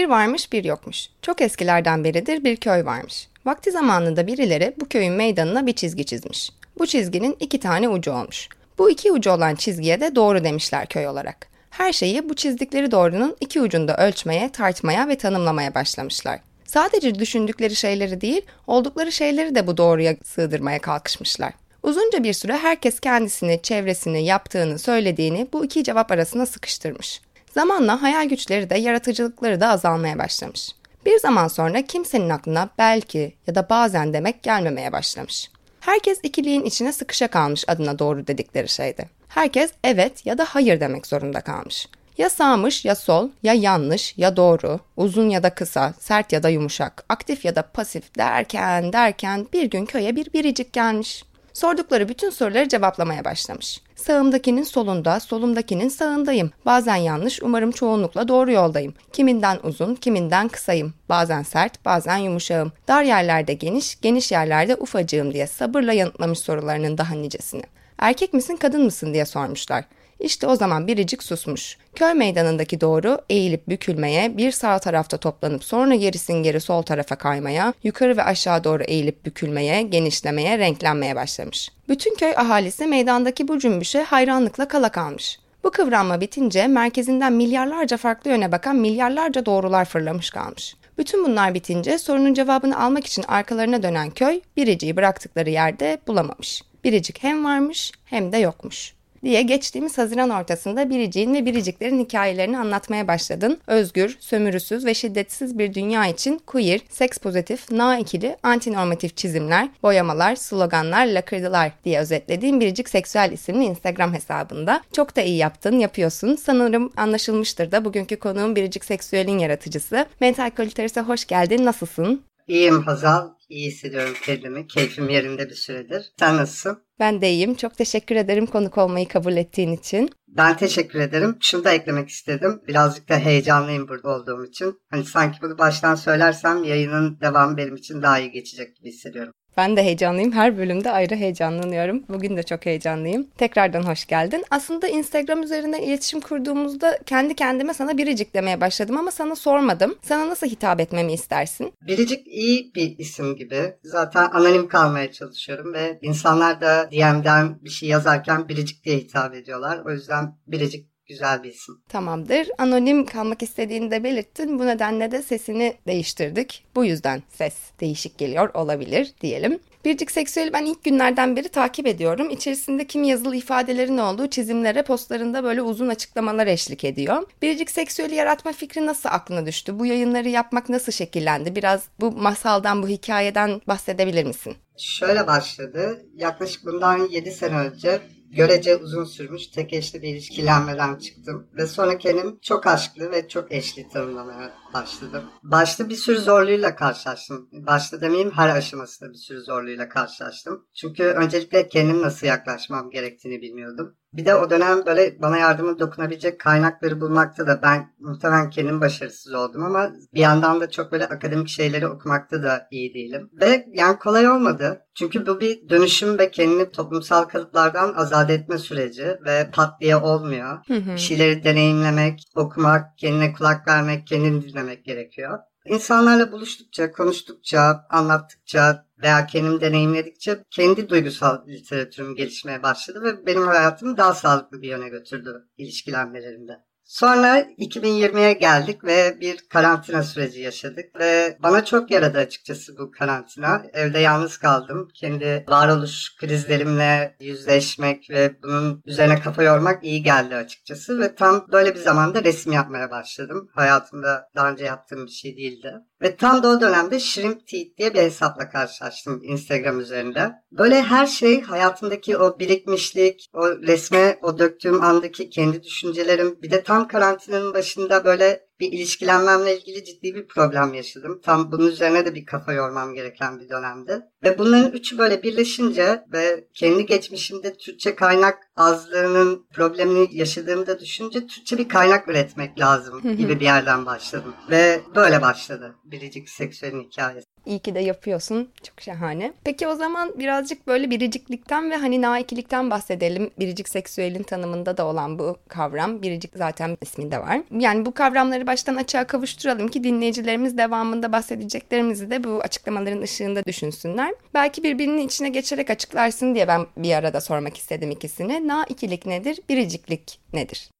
Bir varmış bir yokmuş. Çok eskilerden beridir bir köy varmış. Vakti zamanında birileri bu köyün meydanına bir çizgi çizmiş. Bu çizginin iki tane ucu olmuş. Bu iki ucu olan çizgiye de doğru demişler köy olarak. Her şeyi bu çizdikleri doğrunun iki ucunda ölçmeye, tartmaya ve tanımlamaya başlamışlar. Sadece düşündükleri şeyleri değil, oldukları şeyleri de bu doğruya sığdırmaya kalkışmışlar. Uzunca bir süre herkes kendisini, çevresini, yaptığını, söylediğini bu iki cevap arasına sıkıştırmış. Zamanla hayal güçleri de yaratıcılıkları da azalmaya başlamış. Bir zaman sonra kimsenin aklına belki ya da bazen demek gelmemeye başlamış. Herkes ikiliğin içine sıkışa kalmış adına doğru dedikleri şeyde. Herkes evet ya da hayır demek zorunda kalmış. Ya sağmış ya sol, ya yanlış ya doğru, uzun ya da kısa, sert ya da yumuşak, aktif ya da pasif derken derken bir gün köye bir biricik gelmiş. Sordukları bütün soruları cevaplamaya başlamış. Sağımdakinin solunda, solumdakinin sağındayım. Bazen yanlış, umarım çoğunlukla doğru yoldayım. Kiminden uzun, kiminden kısayım. Bazen sert, bazen yumuşağım. Dar yerlerde geniş, geniş yerlerde ufacığım diye sabırla yanıtlamış sorularının daha nicesini. Erkek misin, kadın mısın diye sormuşlar. İşte o zaman biricik susmuş. Köy meydanındaki doğru eğilip bükülmeye, bir sağ tarafta toplanıp sonra gerisin geri sol tarafa kaymaya, yukarı ve aşağı doğru eğilip bükülmeye, genişlemeye, renklenmeye başlamış. Bütün köy ahalisi meydandaki bu cümbüşe hayranlıkla kala kalmış. Bu kıvranma bitince merkezinden milyarlarca farklı yöne bakan milyarlarca doğrular fırlamış kalmış. Bütün bunlar bitince sorunun cevabını almak için arkalarına dönen köy biriciği bıraktıkları yerde bulamamış. Biricik hem varmış hem de yokmuş diye geçtiğimiz Haziran ortasında biriciğin ve biriciklerin hikayelerini anlatmaya başladın. Özgür, sömürüsüz ve şiddetsiz bir dünya için queer, seks pozitif, na ikili, antinormatif çizimler, boyamalar, sloganlar, lakırdılar diye özetlediğim Biricik Seksüel isimli Instagram hesabında. Çok da iyi yaptın, yapıyorsun. Sanırım anlaşılmıştır da bugünkü konuğum Biricik Seksüel'in yaratıcısı. Mental Kaliteris'e hoş geldin. Nasılsın? İyiyim Hazal. İyi hissediyorum kendimi. Keyfim yerinde bir süredir. Sen nasılsın? Ben de iyiyim. Çok teşekkür ederim konuk olmayı kabul ettiğin için. Ben teşekkür ederim. Şunu da eklemek istedim. Birazcık da heyecanlıyım burada olduğum için. Hani sanki bunu baştan söylersem yayının devamı benim için daha iyi geçecek gibi hissediyorum. Ben de heyecanlıyım. Her bölümde ayrı heyecanlanıyorum. Bugün de çok heyecanlıyım. Tekrardan hoş geldin. Aslında Instagram üzerine iletişim kurduğumuzda kendi kendime sana biricik demeye başladım ama sana sormadım. Sana nasıl hitap etmemi istersin? Biricik iyi bir isim gibi. Zaten anonim kalmaya çalışıyorum ve insanlar da DM'den bir şey yazarken biricik diye hitap ediyorlar. O yüzden biricik güzel bir isim. Tamamdır. Anonim kalmak istediğini de belirttin. Bu nedenle de sesini değiştirdik. Bu yüzden ses değişik geliyor olabilir diyelim. Biricik Seksüel'i ben ilk günlerden beri takip ediyorum. İçerisinde kimi yazılı ifadelerin olduğu çizimlere, postlarında böyle uzun açıklamalar eşlik ediyor. Biricik Seksüel'i yaratma fikri nasıl aklına düştü? Bu yayınları yapmak nasıl şekillendi? Biraz bu masaldan, bu hikayeden bahsedebilir misin? Şöyle başladı. Yaklaşık bundan 7 sene önce görece uzun sürmüş tek eşli bir ilişkilenmeden çıktım. Ve sonra kendim çok aşklı ve çok eşli tanımlamaya başladım. Başta bir sürü zorluğuyla karşılaştım. Başta demeyeyim her aşamasında bir sürü zorluğuyla karşılaştım. Çünkü öncelikle kendim nasıl yaklaşmam gerektiğini bilmiyordum. Bir de o dönem böyle bana yardımı dokunabilecek kaynakları bulmakta da ben muhtemelen kendim başarısız oldum ama bir yandan da çok böyle akademik şeyleri okumakta da iyi değilim. Ve yani kolay olmadı. Çünkü bu bir dönüşüm ve kendini toplumsal kalıplardan azat etme süreci ve pat diye olmuyor. Hı hı. Bir şeyleri deneyimlemek, okumak, kendine kulak vermek, kendini dinlemek gerekiyor. İnsanlarla buluştukça, konuştukça, anlattıkça veya kendim deneyimledikçe kendi duygusal literatürüm gelişmeye başladı ve benim hayatımı daha sağlıklı bir yöne götürdü ilişkilenmelerinde. Sonra 2020'ye geldik ve bir karantina süreci yaşadık ve bana çok yaradı açıkçası bu karantina. Evde yalnız kaldım. Kendi varoluş krizlerimle yüzleşmek ve bunun üzerine kafa yormak iyi geldi açıkçası ve tam böyle bir zamanda resim yapmaya başladım. Hayatımda daha önce yaptığım bir şey değildi. Ve tam da o dönemde Shrimp Teeth diye bir hesapla karşılaştım Instagram üzerinde. Böyle her şey hayatımdaki o birikmişlik, o resme o döktüğüm andaki kendi düşüncelerim bir de tam karantinanın başında böyle bir ilişkilenmemle ilgili ciddi bir problem yaşadım. Tam bunun üzerine de bir kafa yormam gereken bir dönemde. Ve bunların üçü böyle birleşince ve kendi geçmişimde Türkçe kaynak azlığının problemini yaşadığımda düşünce Türkçe bir kaynak üretmek lazım gibi bir yerden başladım. Ve böyle başladı Biricik Seksüel'in hikayesi. İyi ki de yapıyorsun. Çok şahane. Peki o zaman birazcık böyle biriciklikten ve hani naikilikten bahsedelim. Biricik seksüelin tanımında da olan bu kavram. Biricik zaten isminde var. Yani bu kavramları baştan açığa kavuşturalım ki dinleyicilerimiz devamında bahsedeceklerimizi de bu açıklamaların ışığında düşünsünler. Belki birbirinin içine geçerek açıklarsın diye ben bir arada sormak istedim ikisini. Naikilik nedir? Biriciklik nedir?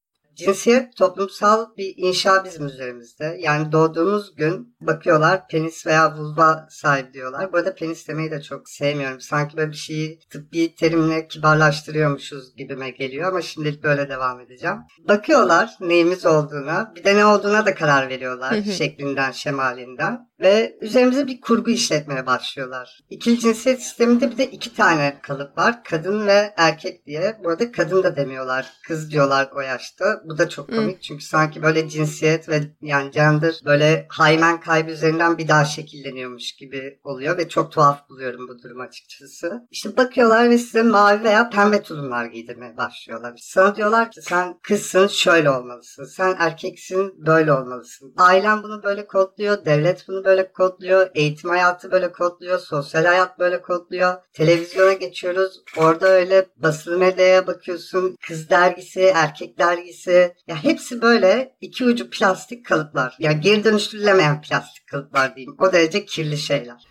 Cinsiyet toplumsal bir inşa bizim üzerimizde. Yani doğduğumuz gün bakıyorlar penis veya vulva sahibi diyorlar. Bu arada penis demeyi de çok sevmiyorum. Sanki böyle bir şeyi tıbbi terimle kibarlaştırıyormuşuz gibime geliyor ama şimdilik böyle devam edeceğim. Bakıyorlar neyimiz olduğuna bir de ne olduğuna da karar veriyorlar şeklinden şemalinden ve üzerimize bir kurgu işletmeye başlıyorlar. İkili cinsiyet sisteminde bir de iki tane kalıp var. Kadın ve erkek diye. Bu arada kadın da demiyorlar. Kız diyorlar o yaşta. Bu da çok komik hmm. çünkü sanki böyle cinsiyet ve yani gender böyle haymen kaybı üzerinden bir daha şekilleniyormuş gibi oluyor ve çok tuhaf buluyorum bu durum açıkçası. İşte bakıyorlar ve size mavi veya pembe tulumlar giydirmeye başlıyorlar. Sana diyorlar ki sen kızsın şöyle olmalısın. Sen erkeksin böyle olmalısın. Ailen bunu böyle kodluyor. Devlet bunu böyle kodluyor. Eğitim hayatı böyle kodluyor. Sosyal hayat böyle kodluyor. Televizyona geçiyoruz. Orada öyle basılı medyaya bakıyorsun. Kız dergisi, erkek dergisi, ya hepsi böyle iki ucu plastik kalıplar. Ya geri dönüştürülemeyen plastik kalıplar diyeyim. O derece kirli şeyler.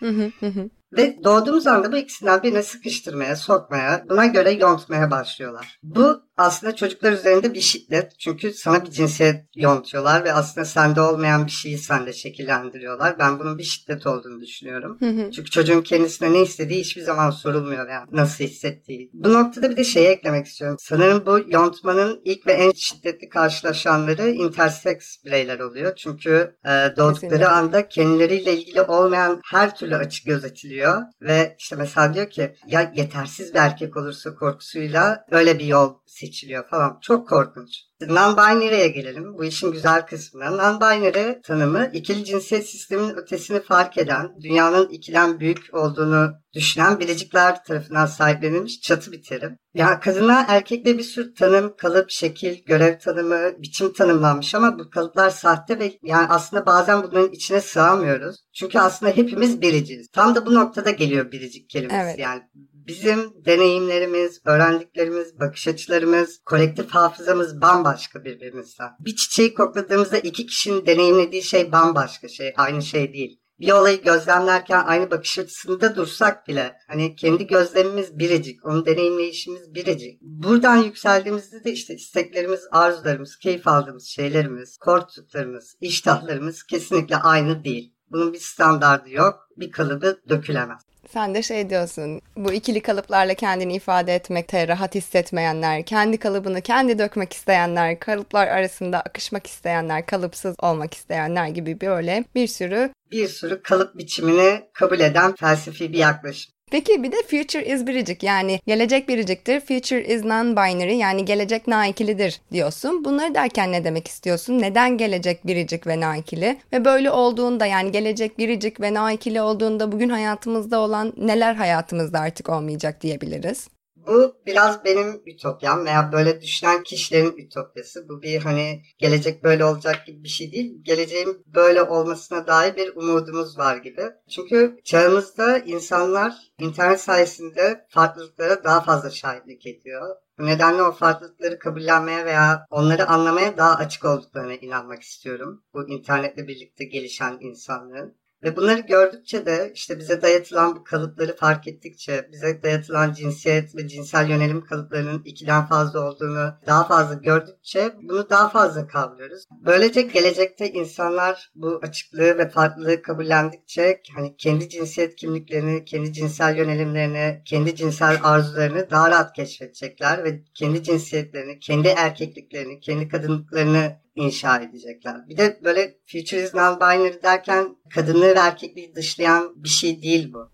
Ve doğduğumuz anda bu ikisinden birine sıkıştırmaya, sokmaya, buna göre yontmaya başlıyorlar. Bu aslında çocuklar üzerinde bir şiddet. Çünkü sana bir cinsiyet yontuyorlar ve aslında sende olmayan bir şeyi sende şekillendiriyorlar. Ben bunun bir şiddet olduğunu düşünüyorum. Çünkü çocuğun kendisine ne istediği hiçbir zaman sorulmuyor yani nasıl hissettiği. Bu noktada bir de şeyi eklemek istiyorum. Sanırım bu yontmanın ilk ve en şiddetli karşılaşanları intersex bireyler oluyor. Çünkü e, doğdukları Kesinlikle. anda kendileriyle ilgili olmayan her türlü açık gözetiliyor. Ve işte mesela diyor ki ya yetersiz bir erkek olursa korkusuyla öyle bir yol seçiliyor falan. Çok korkunç. Non-binary'e gelelim. Bu işin güzel kısmına. Non-binary tanımı ikili cinsiyet sisteminin ötesini fark eden, dünyanın ikilem büyük olduğunu düşünen biricikler tarafından sahiplenilmiş çatı bir terim. Yani kadına erkekle bir sürü tanım, kalıp, şekil, görev tanımı, biçim tanımlanmış ama bu kalıplar sahte ve yani aslında bazen bunların içine sığamıyoruz. Çünkü aslında hepimiz biriciyiz. Tam da bu noktada geliyor biricik kelimesi. Evet. Yani bizim deneyimlerimiz, öğrendiklerimiz, bakış açılarımız, kolektif hafızamız bambaşka birbirimizden. Bir çiçeği kokladığımızda iki kişinin deneyimlediği şey bambaşka şey, aynı şey değil. Bir olayı gözlemlerken aynı bakış açısında dursak bile hani kendi gözlemimiz biricik, onu deneyimleyişimiz biricik. Buradan yükseldiğimizde de işte isteklerimiz, arzularımız, keyif aldığımız şeylerimiz, korktuklarımız, iştahlarımız kesinlikle aynı değil. Bunun bir standardı yok, bir kalıbı dökülemez. Sen de şey diyorsun, bu ikili kalıplarla kendini ifade etmekte rahat hissetmeyenler, kendi kalıbını kendi dökmek isteyenler, kalıplar arasında akışmak isteyenler, kalıpsız olmak isteyenler gibi böyle bir sürü bir sürü kalıp biçimini kabul eden felsefi bir yaklaşım. Peki bir de future is biricik yani gelecek biriciktir, future is non-binary yani gelecek naikilidir diyorsun. Bunları derken ne demek istiyorsun? Neden gelecek biricik ve naikili? Ve böyle olduğunda yani gelecek biricik ve naikili olduğunda bugün hayatımızda olan neler hayatımızda artık olmayacak diyebiliriz? Bu biraz benim ütopyam veya böyle düşünen kişilerin ütopyası. Bu bir hani gelecek böyle olacak gibi bir şey değil. Geleceğin böyle olmasına dair bir umudumuz var gibi. Çünkü çağımızda insanlar internet sayesinde farklılıklara daha fazla şahitlik ediyor. Bu nedenle o farklılıkları kabullenmeye veya onları anlamaya daha açık olduklarına inanmak istiyorum. Bu internetle birlikte gelişen insanların. Ve bunları gördükçe de işte bize dayatılan bu kalıpları fark ettikçe, bize dayatılan cinsiyet ve cinsel yönelim kalıplarının ikiden fazla olduğunu daha fazla gördükçe bunu daha fazla kavruyoruz. Böylece gelecekte insanlar bu açıklığı ve farklılığı kabullendikçe hani kendi cinsiyet kimliklerini, kendi cinsel yönelimlerini, kendi cinsel arzularını daha rahat keşfedecekler ve kendi cinsiyetlerini, kendi erkekliklerini, kendi kadınlıklarını inşa edecekler. Bir de böyle futurist non-binary derken kadınlığı ve erkekliği dışlayan bir şey değil bu.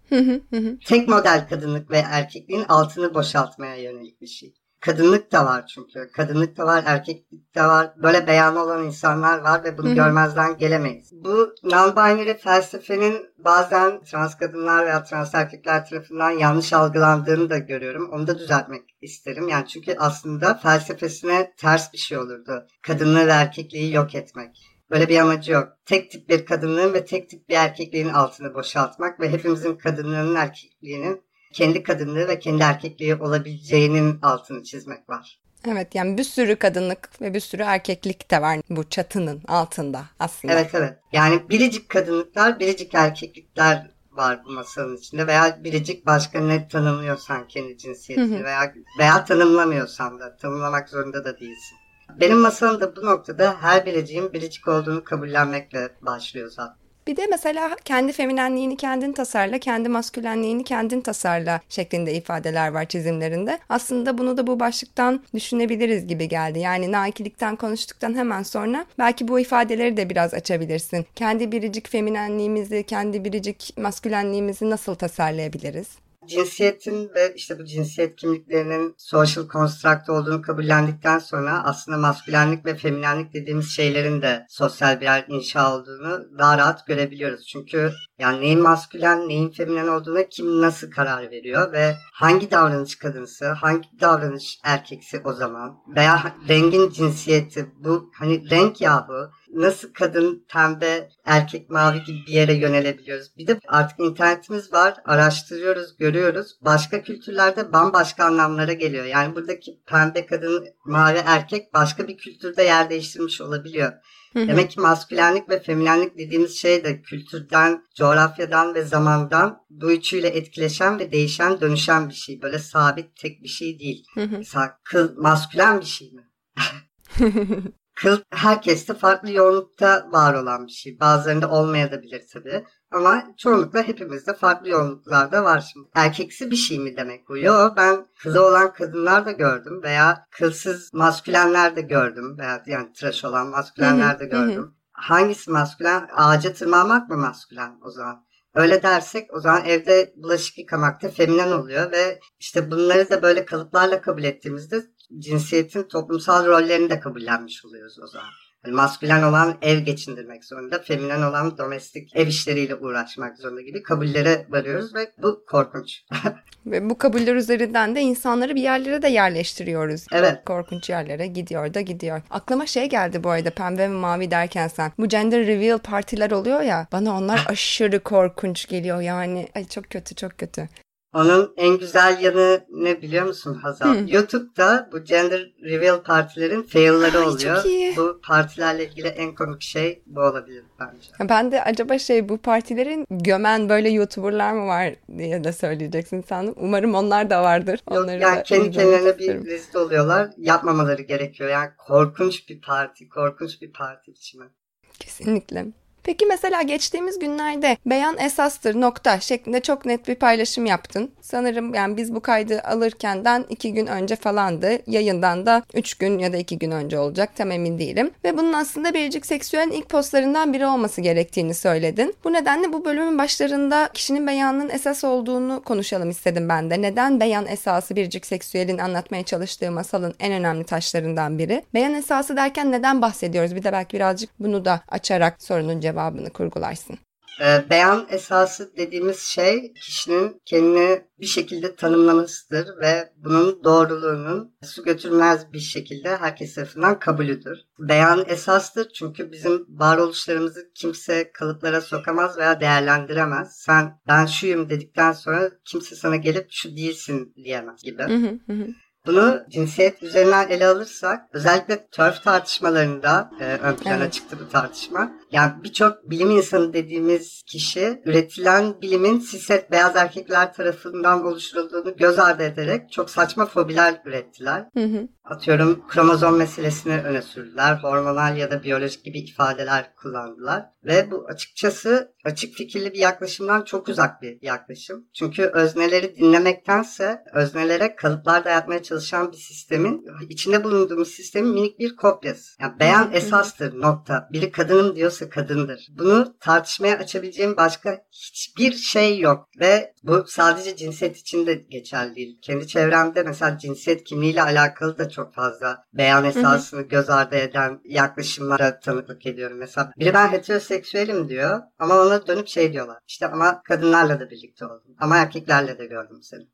Tek model kadınlık ve erkekliğin altını boşaltmaya yönelik bir şey. Kadınlık da var çünkü. Kadınlık da var, erkeklik de var. Böyle beyanı olan insanlar var ve bunu görmezden gelemeyiz. Bu non-binary felsefenin bazen trans kadınlar veya trans erkekler tarafından yanlış algılandığını da görüyorum. Onu da düzeltmek isterim. Yani çünkü aslında felsefesine ters bir şey olurdu. Kadınlığı ve erkekliği yok etmek. Böyle bir amacı yok. Tek tip bir kadınlığın ve tek tip bir erkekliğin altını boşaltmak ve hepimizin kadınlığının erkekliğinin kendi kadınlığı ve kendi erkekliği olabileceğinin altını çizmek var. Evet yani bir sürü kadınlık ve bir sürü erkeklik de var bu çatının altında aslında. Evet evet. Yani biricik kadınlıklar, biricik erkeklikler var bu masanın içinde veya biricik başka ne tanımlıyorsan kendi cinsiyetini veya veya tanımlamıyorsan da tanımlamak zorunda da değilsin. Benim masamda da bu noktada her biriciğin biricik olduğunu kabullenmekle başlıyor zaten. Bir de mesela kendi feminenliğini kendin tasarla, kendi maskülenliğini kendin tasarla şeklinde ifadeler var çizimlerinde. Aslında bunu da bu başlıktan düşünebiliriz gibi geldi. Yani naikilikten konuştuktan hemen sonra belki bu ifadeleri de biraz açabilirsin. Kendi biricik feminenliğimizi, kendi biricik maskülenliğimizi nasıl tasarlayabiliriz? Cinsiyetin ve işte bu cinsiyet kimliklerinin social construct olduğunu kabullendikten sonra aslında maskülenlik ve feminenlik dediğimiz şeylerin de sosyal birer inşa olduğunu daha rahat görebiliyoruz. Çünkü yani neyin maskülen, neyin feminen olduğuna kim nasıl karar veriyor ve hangi davranış kadınsı, hangi davranış erkeksi o zaman veya rengin cinsiyeti bu hani renk yahu nasıl kadın pembe, erkek mavi gibi bir yere yönelebiliyoruz. Bir de artık internetimiz var, araştırıyoruz, görüyoruz. Başka kültürlerde bambaşka anlamlara geliyor. Yani buradaki pembe kadın, mavi erkek başka bir kültürde yer değiştirmiş olabiliyor. Demek ki maskülenlik ve feminenlik dediğimiz şey de kültürden, coğrafyadan ve zamandan bu üçüyle etkileşen ve değişen, dönüşen bir şey. Böyle sabit tek bir şey değil. Mesela kız maskülen bir şey mi? Kıl herkeste farklı yoğunlukta var olan bir şey. Bazılarında olmayabilir tabii. Ama çoğunlukla hepimizde farklı yoğunluklarda var şimdi. Erkeksi bir şey mi demek bu? Yo ben kılı olan kadınlar da gördüm veya kılsız maskülenler de gördüm veya yani tıraş olan maskülenler de gördüm. Hangisi maskülen? Ağaca tırmanmak mı maskülen o zaman? Öyle dersek o zaman evde bulaşık yıkamak da feminen oluyor ve işte bunları da böyle kalıplarla kabul ettiğimizde cinsiyetin toplumsal rollerini de kabullenmiş oluyoruz o zaman. Yani maskülen olan ev geçindirmek zorunda, feminen olan domestik ev işleriyle uğraşmak zorunda gibi kabullere varıyoruz ve bu korkunç. ve bu kabuller üzerinden de insanları bir yerlere de yerleştiriyoruz. Evet. Korkunç yerlere gidiyor da gidiyor. Aklıma şey geldi bu arada pembe ve mavi derken sen. Bu gender reveal partiler oluyor ya bana onlar aşırı korkunç geliyor yani. Ay çok kötü çok kötü. Onun en güzel yanı ne biliyor musun Hazal? Hmm. YouTube'da bu gender reveal partilerin fail'ları oluyor. Bu partilerle ilgili en komik şey bu olabilir bence. Ben de acaba şey bu partilerin gömen böyle YouTuber'lar mı var diye de söyleyeceksin sandım. Umarım onlar da vardır. Yok, Onları yani kendi kendilerine bir liste oluyorlar. Yapmamaları gerekiyor. Yani korkunç bir parti, korkunç bir parti biçimi. Kesinlikle. Peki mesela geçtiğimiz günlerde beyan esastır nokta şeklinde çok net bir paylaşım yaptın. Sanırım yani biz bu kaydı alırkenden iki gün önce falandı. Yayından da üç gün ya da iki gün önce olacak tam emin değilim. Ve bunun aslında Biricik Seksüel'in ilk postlarından biri olması gerektiğini söyledin. Bu nedenle bu bölümün başlarında kişinin beyanının esas olduğunu konuşalım istedim ben de. Neden beyan esası Biricik Seksüel'in anlatmaya çalıştığı masalın en önemli taşlarından biri? Beyan esası derken neden bahsediyoruz? Bir de belki birazcık bunu da açarak sorunun cevabı cevabını kurgularsın. E, beyan esası dediğimiz şey kişinin kendini bir şekilde tanımlamasıdır ve bunun doğruluğunun su götürmez bir şekilde herkes tarafından kabulüdür. Beyan esastır çünkü bizim varoluşlarımızı kimse kalıplara sokamaz veya değerlendiremez. Sen ben şuyum dedikten sonra kimse sana gelip şu değilsin diyemez gibi. Hı hı hı. Bunu cinsiyet üzerinden ele alırsak özellikle törf tartışmalarında e, ön plana Evet. çıktı bu tartışma. Yani birçok bilim insanı dediğimiz kişi üretilen bilimin siset beyaz erkekler tarafından oluşturulduğunu göz ardı ederek çok saçma fobiler ürettiler. Hı hı. Atıyorum kromozom meselesini öne sürdüler. Hormonal ya da biyolojik gibi ifadeler kullandılar. Ve bu açıkçası açık fikirli bir yaklaşımdan çok uzak bir yaklaşım. Çünkü özneleri dinlemektense öznelere kalıplar dayatmaya çalışan bir sistemin içinde bulunduğumuz sistemin minik bir kopyası. Yani beyan esastır nokta. Biri kadınım diyorsa kadındır. Bunu tartışmaya açabileceğim başka hiçbir şey yok. Ve bu sadece cinsiyet için de geçerli değil. Kendi çevremde mesela cinsiyet kimliğiyle alakalı da çok fazla beyan esasını göz ardı eden yaklaşımlara tanıklık ediyorum. Mesela biri ben heteroseksüelim diyor ama ona dönüp şey diyorlar. İşte ama kadınlarla da birlikte oldum. Ama erkeklerle de gördüm seni.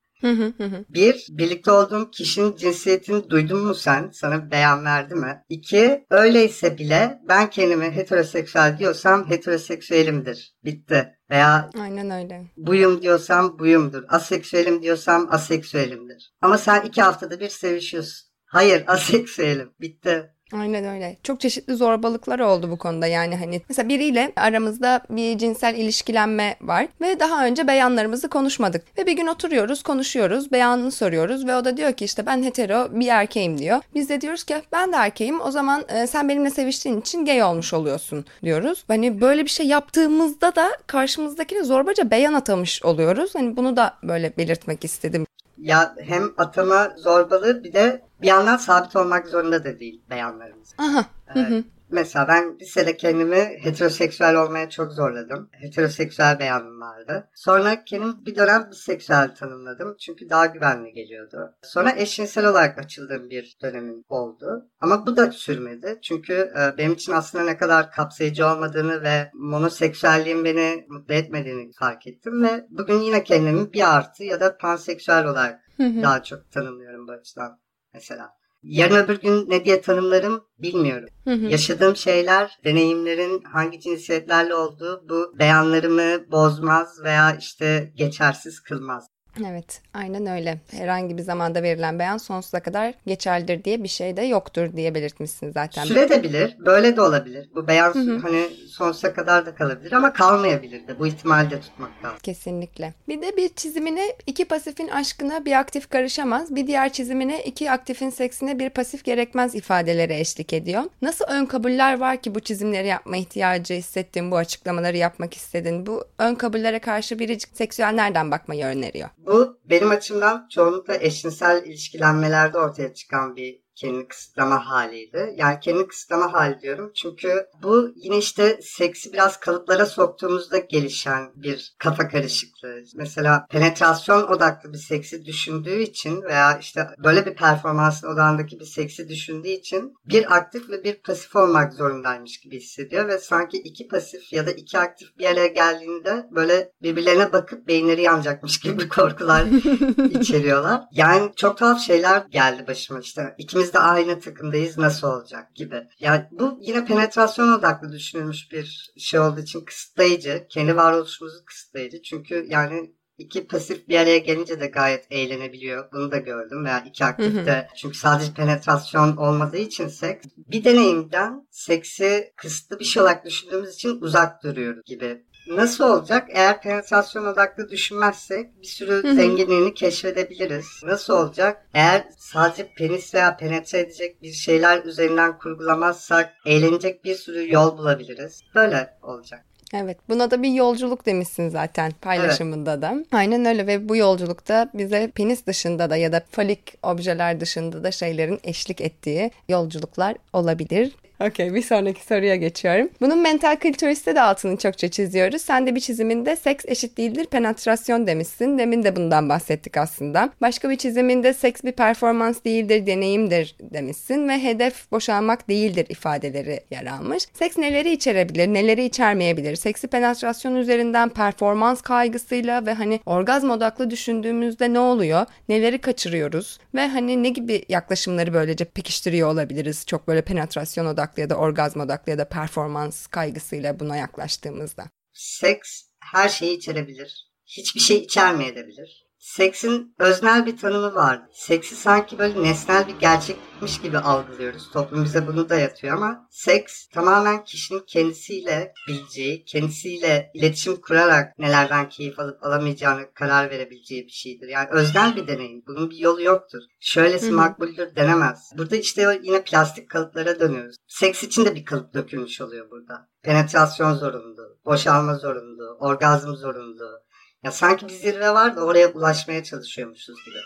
Bir, birlikte olduğun kişinin cinsiyetini duydun mu sen? Sana beyan verdi mi? İki, öyleyse bile ben kendimi heteroseksüel diyorsam heteroseksüelimdir. Bitti. Veya Aynen öyle. buyum diyorsam buyumdur. Aseksüelim diyorsam aseksüelimdir. Ama sen iki haftada bir sevişiyorsun. Hayır aseksüelim. Bitti. Aynen öyle. Çok çeşitli zorbalıklar oldu bu konuda. Yani hani mesela biriyle aramızda bir cinsel ilişkilenme var ve daha önce beyanlarımızı konuşmadık. Ve bir gün oturuyoruz, konuşuyoruz, beyanını soruyoruz ve o da diyor ki işte ben hetero bir erkeğim diyor. Biz de diyoruz ki ben de erkeğim o zaman e, sen benimle seviştiğin için gay olmuş oluyorsun diyoruz. Hani böyle bir şey yaptığımızda da karşımızdakine zorbaca beyan atamış oluyoruz. Hani bunu da böyle belirtmek istedim. Ya hem atama zorbalığı bir de bir yandan sabit olmak zorunda da değil beyanlarımız. Aha. Hı hı. Mesela ben lisede kendimi heteroseksüel olmaya çok zorladım. Heteroseksüel beyanım vardı. Sonra kendimi bir dönem biseksüel tanımladım. Çünkü daha güvenli geliyordu. Sonra eşcinsel olarak açıldığım bir dönemim oldu. Ama bu da sürmedi. Çünkü e, benim için aslında ne kadar kapsayıcı olmadığını ve monoseksüelliğin beni mutlu etmediğini fark ettim. Ve bugün yine kendimi bir artı ya da panseksüel olarak daha çok tanımlıyorum bu açıdan mesela. Yarın öbür gün ne diye tanımlarım bilmiyorum. Hı hı. Yaşadığım şeyler, deneyimlerin hangi cinsiyetlerle olduğu bu beyanlarımı bozmaz veya işte geçersiz kılmaz. Evet, aynen öyle. Herhangi bir zamanda verilen beyan sonsuza kadar geçerlidir diye bir şey de yoktur diye belirtmişsin zaten. Süredebilir, böyle de olabilir. Bu beyan Hı hı. hani sonsuza kadar da kalabilir ama kalmayabilir de. Bu ihtimali de tutmak lazım. Kesinlikle. Bir de bir çizimine iki pasifin aşkına bir aktif karışamaz. Bir diğer çizimine iki aktifin seksine bir pasif gerekmez ifadeleri eşlik ediyor. Nasıl ön kabuller var ki bu çizimleri yapma ihtiyacı hissettin, bu açıklamaları yapmak istedin? Bu ön kabullere karşı biricik seksüel nereden bakmayı öneriyor? Bu benim açımdan çoğunlukla eşcinsel ilişkilenmelerde ortaya çıkan bir kendini kısıtlama haliydi. Yani kendini kısıtlama hali diyorum çünkü bu yine işte seksi biraz kalıplara soktuğumuzda gelişen bir kafa karışıklığı. Mesela penetrasyon odaklı bir seksi düşündüğü için veya işte böyle bir performansın odağındaki bir seksi düşündüğü için bir aktif ve bir pasif olmak zorundaymış gibi hissediyor ve sanki iki pasif ya da iki aktif bir araya geldiğinde böyle birbirlerine bakıp beyinleri yanacakmış gibi korkular içeriyorlar. Yani çok tuhaf şeyler geldi başıma işte. İkimiz de aynı takımdayız nasıl olacak gibi. Yani bu yine penetrasyon odaklı düşünülmüş bir şey olduğu için kısıtlayıcı. Kendi varoluşumuzu kısıtlayıcı. Çünkü yani iki pasif bir araya gelince de gayet eğlenebiliyor. Bunu da gördüm veya iki aktif de. Çünkü sadece penetrasyon olmadığı için seks. Bir deneyimden seksi kısıtlı bir şey olarak düşündüğümüz için uzak duruyoruz gibi. Nasıl olacak? Eğer penetrasyon odaklı düşünmezsek bir sürü hı. zenginliğini keşfedebiliriz. Nasıl olacak? Eğer sadece penis veya penetre edecek bir şeyler üzerinden kurgulamazsak eğlenecek bir sürü yol bulabiliriz. Böyle olacak. Evet, buna da bir yolculuk demişsin zaten paylaşımında da. Aynen öyle ve bu yolculukta bize penis dışında da ya da falik objeler dışında da şeylerin eşlik ettiği yolculuklar olabilir. Okey bir sonraki soruya geçiyorum. Bunun mental kültüriste de altını çokça çiziyoruz. Sen de bir çiziminde seks eşit değildir penetrasyon demişsin. Demin de bundan bahsettik aslında. Başka bir çiziminde seks bir performans değildir deneyimdir demişsin ve hedef boşanmak değildir ifadeleri yer almış. Seks neleri içerebilir, neleri içermeyebilir? Seksi penetrasyon üzerinden performans kaygısıyla ve hani orgazm odaklı düşündüğümüzde ne oluyor? Neleri kaçırıyoruz? Ve hani ne gibi yaklaşımları böylece pekiştiriyor olabiliriz? Çok böyle penetrasyon odaklı ya da orgazm odaklı ya da performans kaygısıyla buna yaklaştığımızda. Seks her şeyi içerebilir. Hiçbir şey içermeyebilir. Seksin öznel bir tanımı var. Seksi sanki böyle nesnel bir gerçekmiş gibi algılıyoruz. Toplum bize bunu dayatıyor ama seks tamamen kişinin kendisiyle bileceği, kendisiyle iletişim kurarak nelerden keyif alıp alamayacağını karar verebileceği bir şeydir. Yani öznel bir deneyim. Bunun bir yolu yoktur. Şöylesi Hı-hı. makbuldür denemez. Burada işte yine plastik kalıplara dönüyoruz. Seks için de bir kalıp dökülmüş oluyor burada. Penetrasyon zorunlu, boşalma zorunlu, orgazm zorunlu, ya sanki bir zirve var da oraya ulaşmaya çalışıyormuşuz gibi.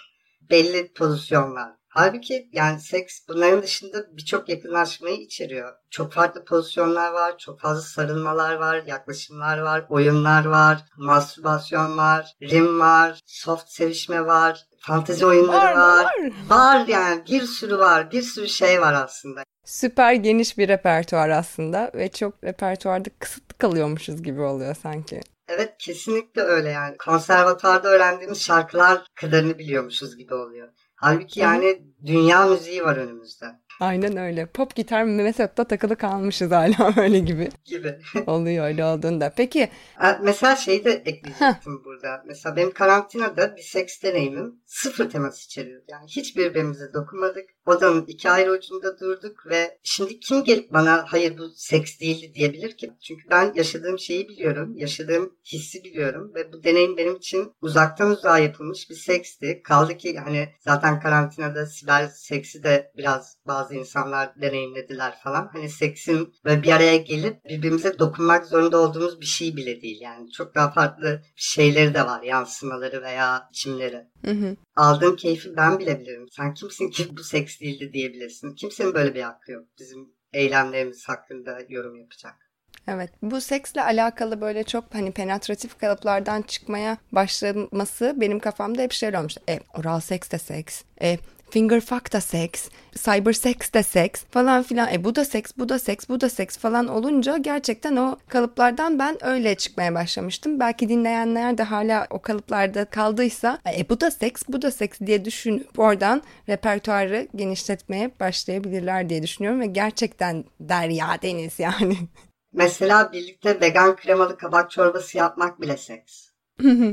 Belli pozisyonlar. Halbuki yani seks bunların dışında birçok yakınlaşmayı içeriyor. Çok farklı pozisyonlar var, çok fazla sarılmalar var, yaklaşımlar var, oyunlar var, mastürbasyon var, rim var, soft sevişme var, fantezi oyunları var. Var, var. var yani bir sürü var, bir sürü şey var aslında. Süper geniş bir repertuar aslında ve çok repertuarda kısıtlı kalıyormuşuz gibi oluyor sanki. Evet kesinlikle öyle yani. Konservatuarda öğrendiğimiz şarkılar kadarını biliyormuşuz gibi oluyor. Halbuki yani dünya müziği var önümüzde. Aynen öyle. Pop gitar metodda takılı kalmışız hala öyle gibi. Gibi. Oluyor öyle olduğunda. Peki. Mesela şeyi de ekleyecektim burada. Mesela benim karantinada bir seks deneyimim sıfır temas içeriyor. Yani hiç birbirimize dokunmadık. Odanın iki ayrı ucunda durduk ve şimdi kim gelip bana hayır bu seks değildi diyebilir ki? Çünkü ben yaşadığım şeyi biliyorum. Yaşadığım hissi biliyorum ve bu deneyim benim için uzaktan uzağa yapılmış bir seksti. Kaldı ki hani zaten karantinada siber seksi de biraz bazı insanlar deneyimlediler falan. Hani seksin ve bir araya gelip birbirimize dokunmak zorunda olduğumuz bir şey bile değil. Yani çok daha farklı şeyleri de var. Yansımaları veya biçimleri. Hı hı. Aldığım keyfi ben bile bilirim. Sen kimsin ki bu seks değildi diyebilirsin. Kimsenin böyle bir hakkı yok. Bizim eylemlerimiz hakkında yorum yapacak. Evet bu seksle alakalı böyle çok hani penetratif kalıplardan çıkmaya başlaması benim kafamda hep şey olmuş. E, oral seks de seks. E, finger fuck da seks, cyber sex de seks falan filan. E bu da seks, bu da seks, bu da seks falan olunca gerçekten o kalıplardan ben öyle çıkmaya başlamıştım. Belki dinleyenler de hala o kalıplarda kaldıysa e bu da seks, bu da seks diye düşünüp oradan repertuarı genişletmeye başlayabilirler diye düşünüyorum ve gerçekten derya deniz yani. Mesela birlikte vegan kremalı kabak çorbası yapmak bile seks.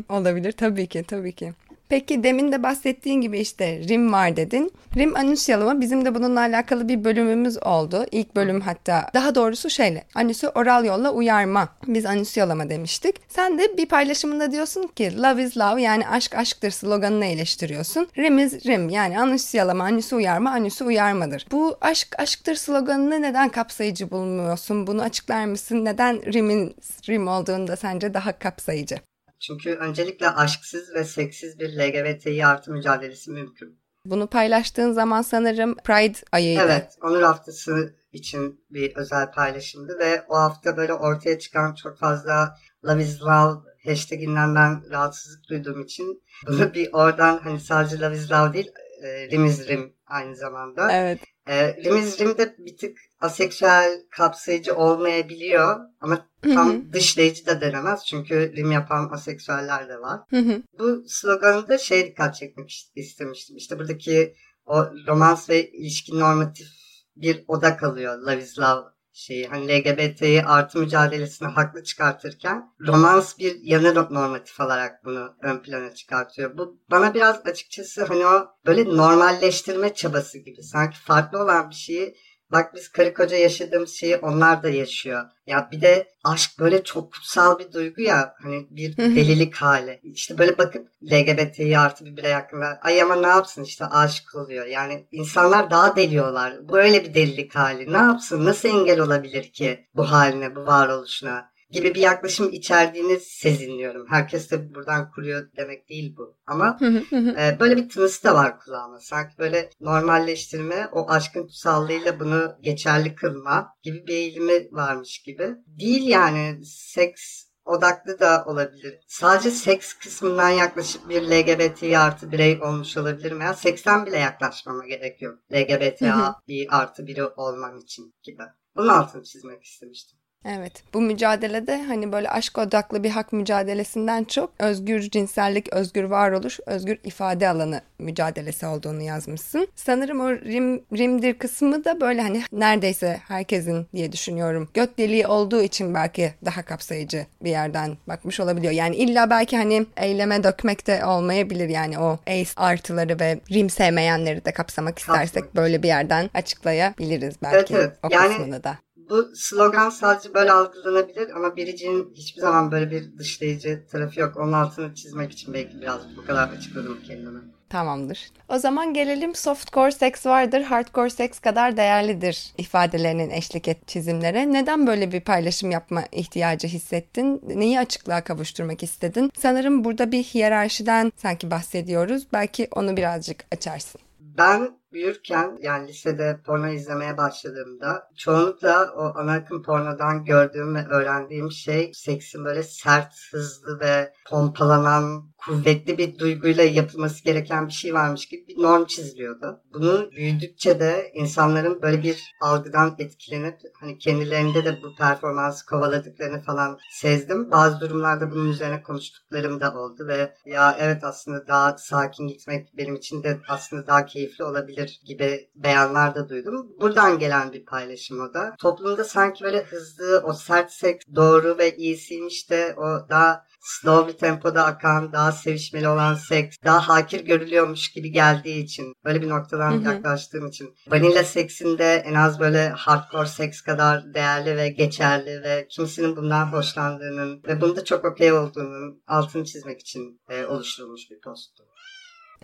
Olabilir tabii ki tabii ki. Peki demin de bahsettiğin gibi işte Rim var dedin. Rim anüsyalama bizim de bununla alakalı bir bölümümüz oldu. İlk bölüm hatta daha doğrusu şeyle anüsü oral yolla uyarma. Biz anüsyalama demiştik. Sen de bir paylaşımında diyorsun ki love is love yani aşk aşktır sloganını eleştiriyorsun. Rim is rim yani anüsyalama, anüsü uyarma, anüsü uyarmadır. Bu aşk aşktır sloganını neden kapsayıcı bulmuyorsun? Bunu açıklar mısın? Neden rimin rim olduğunda sence daha kapsayıcı? Çünkü öncelikle aşksız ve seksiz bir LGBTİ artı mücadelesi mümkün. Bunu paylaştığın zaman sanırım Pride ayıydı. Evet, Onur Haftası için bir özel paylaşımdı ve o hafta böyle ortaya çıkan çok fazla Love is Love hashtaginden ben rahatsızlık duyduğum için bunu bir oradan hani sadece Love is Love değil e, Rim is Rim aynı zamanda. Evet. E, Rim is Rim de bir tık aseksüel kapsayıcı olmayabiliyor ama tam Hı-hı. dışlayıcı da denemez çünkü rim yapan aseksüeller de var. Hı-hı. Bu sloganı şey dikkat çekmek istemiştim. İşte buradaki o romans ve ilişki normatif bir oda kalıyor. Love is love şeyi hani LGBT'yi artı mücadelesini haklı çıkartırken romans bir yanı normatif olarak bunu ön plana çıkartıyor. Bu bana biraz açıkçası hani o böyle normalleştirme çabası gibi. Sanki farklı olan bir şeyi Bak biz karı koca yaşadığımız şeyi onlar da yaşıyor. Ya bir de aşk böyle çok kutsal bir duygu ya. Hani bir delilik hali. İşte böyle bakıp LGBT'yi artı bir birey hakkında ay ama ne yapsın işte aşık oluyor. Yani insanlar daha deliyorlar. Böyle bir delilik hali. Ne yapsın? Nasıl engel olabilir ki bu haline, bu varoluşuna? Gibi bir yaklaşım içerdiğini sezinliyorum. Herkes de buradan kuruyor demek değil bu. Ama e, böyle bir tınısı da var kulağıma. Sanki böyle normalleştirme, o aşkın kutsallığıyla bunu geçerli kılma gibi bir eğilimi varmış gibi. Değil yani seks odaklı da olabilir. Sadece seks kısmından yaklaşıp bir LGBT artı birey olmuş olabilirim. Ya seksten bile yaklaşmama gerek yok. LGBT bir artı biri olmam için gibi. Bunun altını çizmek istemiştim. Evet bu mücadelede hani böyle aşk odaklı bir hak mücadelesinden çok özgür cinsellik, özgür varoluş, özgür ifade alanı mücadelesi olduğunu yazmışsın. Sanırım o rim, rimdir kısmı da böyle hani neredeyse herkesin diye düşünüyorum. Göt deliği olduğu için belki daha kapsayıcı bir yerden bakmış olabiliyor. Yani illa belki hani eyleme dökmek de olmayabilir yani o ace artıları ve rim sevmeyenleri de kapsamak istersek böyle bir yerden açıklayabiliriz belki evet, evet. o yani, kısmını da bu slogan sadece böyle algılanabilir ama biricinin hiçbir zaman böyle bir dışlayıcı tarafı yok. Onun altını çizmek için belki biraz bu kadar açıkladım kendime. Tamamdır. O zaman gelelim softcore seks vardır, hardcore seks kadar değerlidir ifadelerinin eşlik et çizimlere. Neden böyle bir paylaşım yapma ihtiyacı hissettin? Neyi açıklığa kavuşturmak istedin? Sanırım burada bir hiyerarşiden sanki bahsediyoruz. Belki onu birazcık açarsın. Ben büyürken yani lisede porno izlemeye başladığımda çoğunlukla o ana pornodan gördüğüm ve öğrendiğim şey seksin böyle sert, hızlı ve pompalanan kuvvetli bir duyguyla yapılması gereken bir şey varmış gibi bir norm çiziliyordu. Bunu büyüdükçe de insanların böyle bir algıdan etkilenip hani kendilerinde de bu performansı kovaladıklarını falan sezdim. Bazı durumlarda bunun üzerine konuştuklarım da oldu ve ya evet aslında daha sakin gitmek benim için de aslında daha keyifli olabilir gibi beyanlar da duydum. Buradan gelen bir paylaşım o da. Toplumda sanki böyle hızlı, o sert seks doğru ve iyisiymiş de o daha slow bir tempoda akan, daha sevişmeli olan seks daha hakir görülüyormuş gibi geldiği için böyle bir noktadan yaklaştığım için vanilla seksinde en az böyle hardcore seks kadar değerli ve geçerli ve kimisinin bundan hoşlandığının ve bunda çok okey olduğunun altını çizmek için e, oluşturulmuş bir posttu.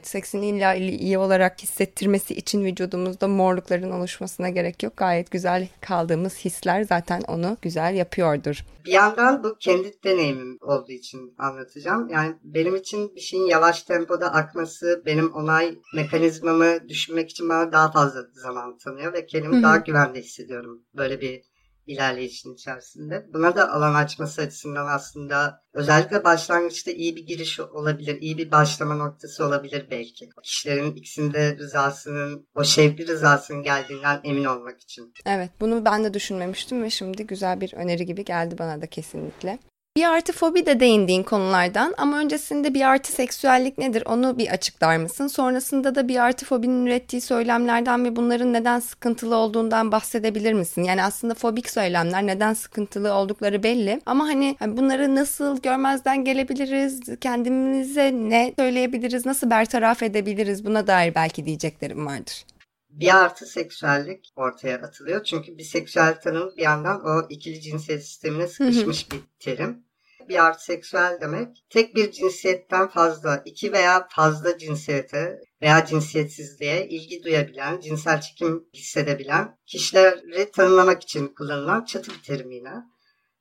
Seksin illa iyi olarak hissettirmesi için vücudumuzda morlukların oluşmasına gerek yok. Gayet güzel kaldığımız hisler zaten onu güzel yapıyordur. Bir yandan bu kendi deneyimim olduğu için anlatacağım. Yani benim için bir şeyin yavaş tempoda akması benim onay mekanizmamı düşünmek için bana daha fazla zaman tanıyor ve kendimi Hı-hı. daha güvende hissediyorum böyle bir ilerleyişin içerisinde. Buna da alan açması açısından aslında özellikle başlangıçta iyi bir giriş olabilir, iyi bir başlama noktası olabilir belki. Kişilerin ikisinde rızasının, o şevkli rızasının geldiğinden emin olmak için. Evet, bunu ben de düşünmemiştim ve şimdi güzel bir öneri gibi geldi bana da kesinlikle. Bir artı fobi de değindiğin konulardan ama öncesinde bir artı seksüellik nedir onu bir açıklar mısın? Sonrasında da bir artı fobinin ürettiği söylemlerden ve bunların neden sıkıntılı olduğundan bahsedebilir misin? Yani aslında fobik söylemler neden sıkıntılı oldukları belli ama hani, hani bunları nasıl görmezden gelebiliriz? Kendimize ne söyleyebiliriz? Nasıl bertaraf edebiliriz? Buna dair belki diyeceklerim vardır bir artı seksüellik ortaya atılıyor. Çünkü bir seksüel tanım bir yandan o ikili cinsiyet sistemine sıkışmış bir terim bir artı seksüel demek tek bir cinsiyetten fazla, iki veya fazla cinsiyete veya cinsiyetsizliğe ilgi duyabilen, cinsel çekim hissedebilen kişileri tanımlamak için kullanılan çatı bir terim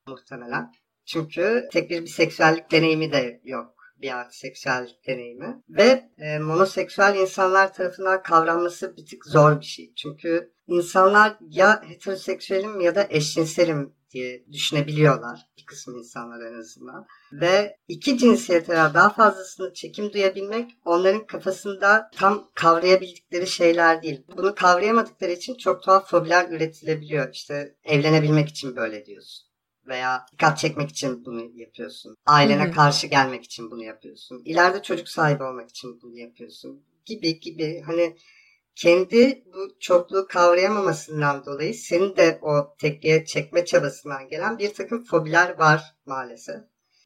muhtemelen. Çünkü tek bir biseksüellik deneyimi de yok bir artı seksüel deneyimi. Ve e, monoseksüel insanlar tarafından kavranması bir tık zor bir şey. Çünkü insanlar ya heteroseksüelim ya da eşcinselim diye düşünebiliyorlar bir kısım insanlar en azından. Ve iki cinsiyete daha fazlasını çekim duyabilmek onların kafasında tam kavrayabildikleri şeyler değil. Bunu kavrayamadıkları için çok tuhaf fobiler üretilebiliyor. İşte evlenebilmek için böyle diyorsun veya dikkat çekmek için bunu yapıyorsun. Ailene Hı-hı. karşı gelmek için bunu yapıyorsun. İleride çocuk sahibi olmak için bunu yapıyorsun. Gibi gibi hani kendi bu çokluğu kavrayamamasından dolayı senin de o tekliğe çekme çabasından gelen bir takım fobiler var maalesef.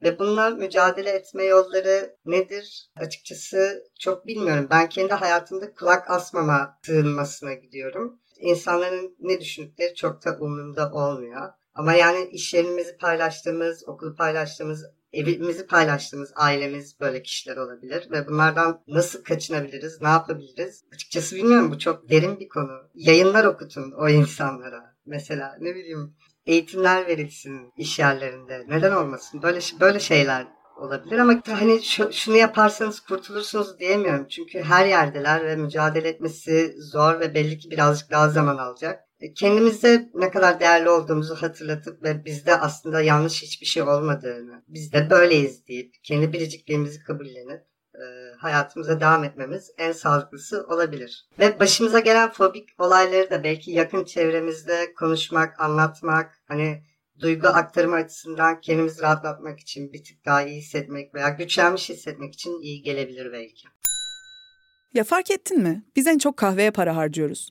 Ve bunlar mücadele etme yolları nedir? Açıkçası çok bilmiyorum. Ben kendi hayatımda kulak asmama sığınmasına gidiyorum. İnsanların ne düşündükleri çok da umurumda olmuyor. Ama yani iş yerimizi paylaştığımız, okulu paylaştığımız evimizi paylaştığımız ailemiz böyle kişiler olabilir ve bunlardan nasıl kaçınabiliriz, ne yapabiliriz? Açıkçası bilmiyorum bu çok derin bir konu. Yayınlar okutun o insanlara. Mesela ne bileyim eğitimler verilsin iş yerlerinde. Neden olmasın? Böyle böyle şeyler olabilir ama hani şu, şunu yaparsanız kurtulursunuz diyemiyorum. Çünkü her yerdeler ve mücadele etmesi zor ve belli ki birazcık daha zaman alacak kendimize ne kadar değerli olduğumuzu hatırlatıp ve bizde aslında yanlış hiçbir şey olmadığını, biz de böyleyiz deyip kendi biricikliğimizi kabullenip e, hayatımıza devam etmemiz en sağlıklısı olabilir. Ve başımıza gelen fobik olayları da belki yakın çevremizde konuşmak, anlatmak, hani duygu aktarımı açısından kendimizi rahatlatmak için bir tık daha iyi hissetmek veya güçlenmiş hissetmek için iyi gelebilir belki. Ya fark ettin mi? Biz en çok kahveye para harcıyoruz.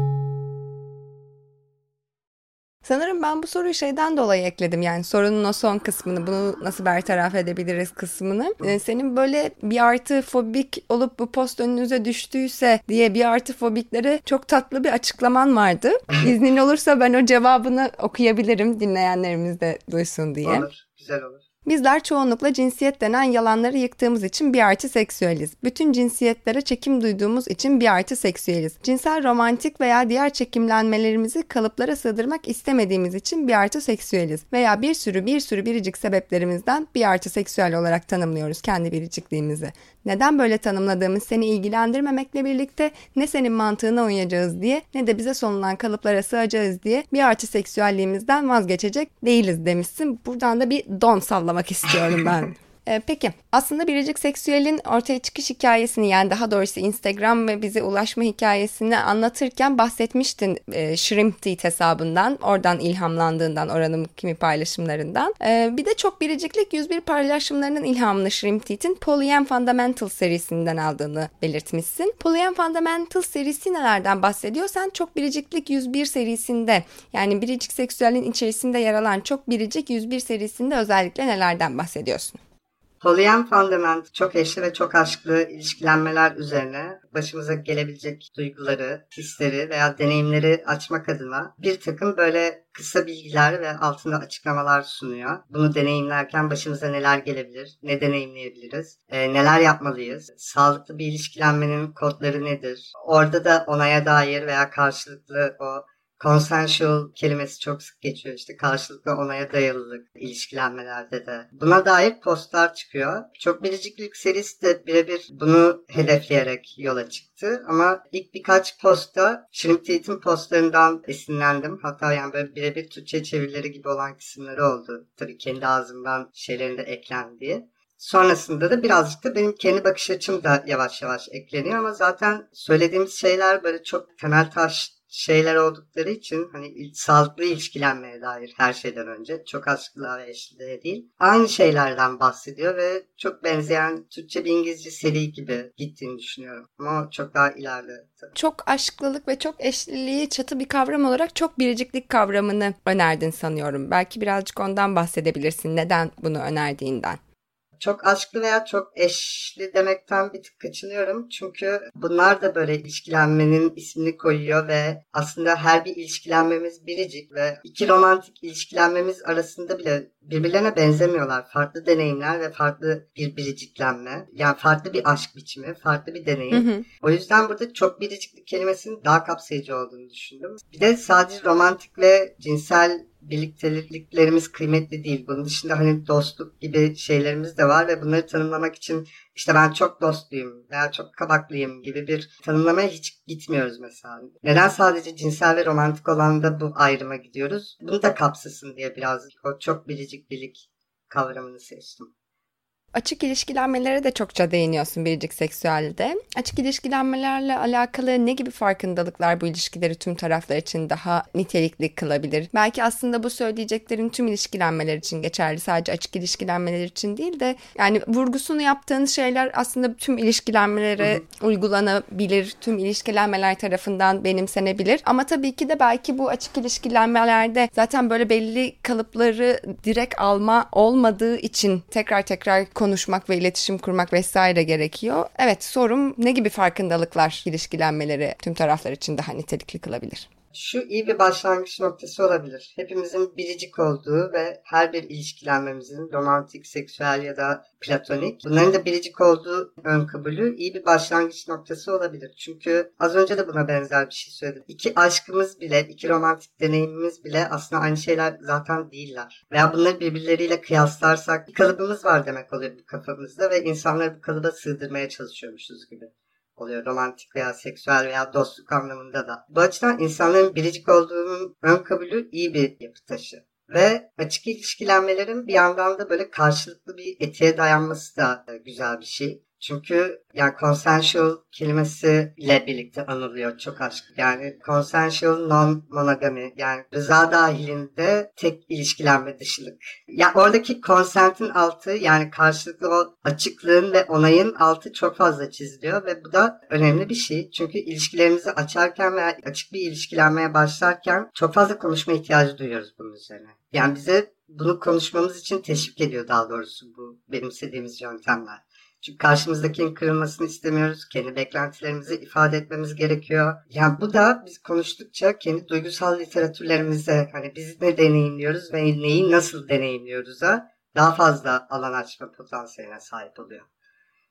Sanırım ben bu soruyu şeyden dolayı ekledim yani sorunun o son kısmını bunu nasıl bertaraf edebiliriz kısmını. Ee, senin böyle bir artı fobik olup bu post önünüze düştüyse diye bir artı fobiklere çok tatlı bir açıklaman vardı. İznin olursa ben o cevabını okuyabilirim dinleyenlerimiz de duysun diye. Olur, güzel olur. Bizler çoğunlukla cinsiyet denen yalanları yıktığımız için bir artı seksüeliz. Bütün cinsiyetlere çekim duyduğumuz için bir artı seksüeliz. Cinsel romantik veya diğer çekimlenmelerimizi kalıplara sığdırmak istemediğimiz için bir artı seksüeliz. Veya bir sürü bir sürü biricik sebeplerimizden bir artı seksüel olarak tanımlıyoruz kendi biricikliğimizi. Neden böyle tanımladığımız seni ilgilendirmemekle birlikte ne senin mantığına uyacağız diye ne de bize sonulan kalıplara sığacağız diye bir artı seksüelliğimizden vazgeçecek değiliz demişsin. Buradan da bir don sallamak istiyorum ben. Ee, peki aslında biricik seksüelin ortaya çıkış hikayesini yani daha doğrusu Instagram ve bize ulaşma hikayesini anlatırken bahsetmiştin e, Shrimp Teeth hesabından oradan ilhamlandığından oranın kimi paylaşımlarından. E, bir de çok biriciklik 101 paylaşımlarının ilhamını Shrimp Teeth'in Polyam Fundamental serisinden aldığını belirtmişsin. Polyam Fundamental serisi nelerden bahsediyor? Sen çok biriciklik 101 serisinde yani biricik seksüelin içerisinde yer alan çok biricik 101 serisinde özellikle nelerden bahsediyorsun? Polyam Fundament çok eşli ve çok aşklı ilişkilenmeler üzerine başımıza gelebilecek duyguları, hisleri veya deneyimleri açmak adına bir takım böyle kısa bilgiler ve altında açıklamalar sunuyor. Bunu deneyimlerken başımıza neler gelebilir, ne deneyimleyebiliriz, e, neler yapmalıyız, sağlıklı bir ilişkilenmenin kodları nedir? Orada da onaya dair veya karşılıklı o Consensual kelimesi çok sık geçiyor işte karşılıklı onaya dayalılık ilişkilenmelerde de. Buna dair postlar çıkıyor. Çok biriciklik serisi de birebir bunu hedefleyerek yola çıktı. Ama ilk birkaç posta Shrimp Eğitim postlarından esinlendim. Hatta yani böyle birebir Türkçe çevirileri gibi olan kısımları oldu. Tabii kendi ağzımdan şeylerinde eklendiği. Sonrasında da birazcık da benim kendi bakış açım da yavaş yavaş ekleniyor ama zaten söylediğimiz şeyler böyle çok temel taş şeyler oldukları için hani sağlıklı ilişkilenmeye dair her şeyden önce çok aşklığa ve eşliliğe değil. Aynı şeylerden bahsediyor ve çok benzeyen Türkçe bir İngilizce seri gibi gittiğini düşünüyorum. Ama çok daha ileride. Çok aşklılık ve çok eşliliği çatı bir kavram olarak çok biriciklik kavramını önerdin sanıyorum. Belki birazcık ondan bahsedebilirsin. Neden bunu önerdiğinden? Çok aşklı veya çok eşli demekten bir tık kaçınıyorum. Çünkü bunlar da böyle ilişkilenmenin ismini koyuyor ve aslında her bir ilişkilenmemiz biricik ve iki romantik ilişkilenmemiz arasında bile birbirlerine benzemiyorlar. Farklı deneyimler ve farklı bir biriciklenme. Yani farklı bir aşk biçimi, farklı bir deneyim. Hı hı. O yüzden burada çok biriciklik kelimesinin daha kapsayıcı olduğunu düşündüm. Bir de sadece romantik ve cinsel birlikteliklerimiz kıymetli değil. Bunun dışında hani dostluk gibi şeylerimiz de var ve bunları tanımlamak için işte ben çok dostluyum veya çok kabaklıyım gibi bir tanımlamaya hiç gitmiyoruz mesela. Neden sadece cinsel ve romantik olan da bu ayrıma gidiyoruz? Bunu da kapsasın diye biraz o çok biricik birlik kavramını seçtim. Açık ilişkilenmelere de çokça değiniyorsun biricik seksüelde. Açık ilişkilenmelerle alakalı ne gibi farkındalıklar bu ilişkileri tüm taraflar için daha nitelikli kılabilir? Belki aslında bu söyleyeceklerin tüm ilişkilenmeler için geçerli. Sadece açık ilişkilenmeler için değil de yani vurgusunu yaptığınız şeyler aslında tüm ilişkilenmelere Hı-hı. uygulanabilir. Tüm ilişkilenmeler tarafından benimsenebilir. Ama tabii ki de belki bu açık ilişkilenmelerde zaten böyle belli kalıpları direkt alma olmadığı için tekrar tekrar konuşmak ve iletişim kurmak vesaire gerekiyor. Evet sorun ne gibi farkındalıklar ilişkilenmeleri tüm taraflar için daha nitelikli kılabilir? Şu iyi bir başlangıç noktası olabilir. Hepimizin biricik olduğu ve her bir ilişkilenmemizin romantik, seksüel ya da platonik bunların da biricik olduğu ön kabulü iyi bir başlangıç noktası olabilir. Çünkü az önce de buna benzer bir şey söyledim. İki aşkımız bile, iki romantik deneyimimiz bile aslında aynı şeyler zaten değiller. Veya bunları birbirleriyle kıyaslarsak bir kalıbımız var demek oluyor bu kafamızda ve insanları bu kalıba sığdırmaya çalışıyormuşuz gibi oluyor. Romantik veya seksüel veya dostluk anlamında da. Bu açıdan insanların biricik olduğunun ön kabulü iyi bir yapı taşı. Ve açık ilişkilenmelerin bir yandan da böyle karşılıklı bir etiğe dayanması da güzel bir şey. Çünkü yani consensual kelimesi ile birlikte anılıyor çok aşk. Yani consensual non monogamy yani rıza dahilinde tek ilişkilenme dışılık. Ya oradaki consent'in altı yani karşılıklı o açıklığın ve onayın altı çok fazla çiziliyor ve bu da önemli bir şey. Çünkü ilişkilerimizi açarken veya açık bir ilişkilenmeye başlarken çok fazla konuşma ihtiyacı duyuyoruz bunun üzerine. Yani bize bunu konuşmamız için teşvik ediyor daha doğrusu bu benimsediğimiz yöntemler. Çünkü karşımızdakinin kırılmasını istemiyoruz. Kendi beklentilerimizi ifade etmemiz gerekiyor. Yani bu da biz konuştukça kendi duygusal literatürlerimize hani biz ne deneyimliyoruz ve neyi nasıl deneyimliyoruz'a daha fazla alan açma potansiyeline sahip oluyor.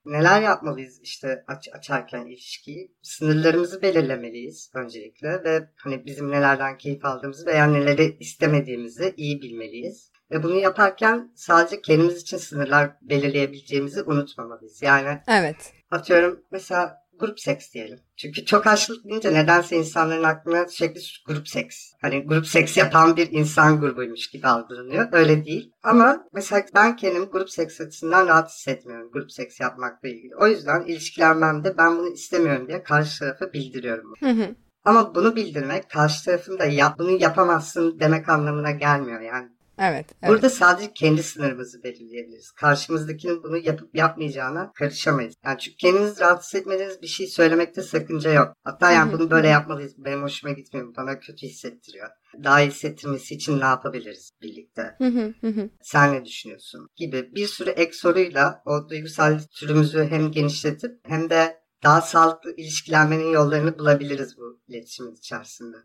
Neler yapmalıyız işte aç, açarken ilişkiyi? Sınırlarımızı belirlemeliyiz öncelikle ve hani bizim nelerden keyif aldığımızı veya neleri istemediğimizi iyi bilmeliyiz. Ve bunu yaparken sadece kendimiz için sınırlar belirleyebileceğimizi unutmamalıyız. Yani evet. atıyorum mesela grup seks diyelim. Çünkü çok açlık deyince nedense insanların aklına sürekli grup seks. Hani grup seks yapan bir insan grubuymuş gibi algılanıyor. Öyle değil. Ama mesela ben kendim grup seks açısından rahat hissetmiyorum grup seks yapmakla ilgili. O yüzden ilişkilenmemde ben bunu istemiyorum diye karşı tarafa bildiriyorum. Hı hı. Ama bunu bildirmek karşı tarafın da yap, bunu yapamazsın demek anlamına gelmiyor. Yani Evet, evet. Burada sadece kendi sınırımızı belirleyebiliriz. Karşımızdakinin bunu yapıp yapmayacağına karışamayız. Yani çünkü kendinizi rahatsız etmediğiniz bir şey söylemekte sakınca yok. Hatta yani bunu böyle yapmalıyız. Benim hoşuma gitmiyor. Bana kötü hissettiriyor. Daha iyi hissettirmesi için ne yapabiliriz birlikte? Sen ne düşünüyorsun? Gibi bir sürü ek soruyla o duygusal türümüzü hem genişletip hem de daha sağlıklı ilişkilenmenin yollarını bulabiliriz bu iletişimin içerisinde.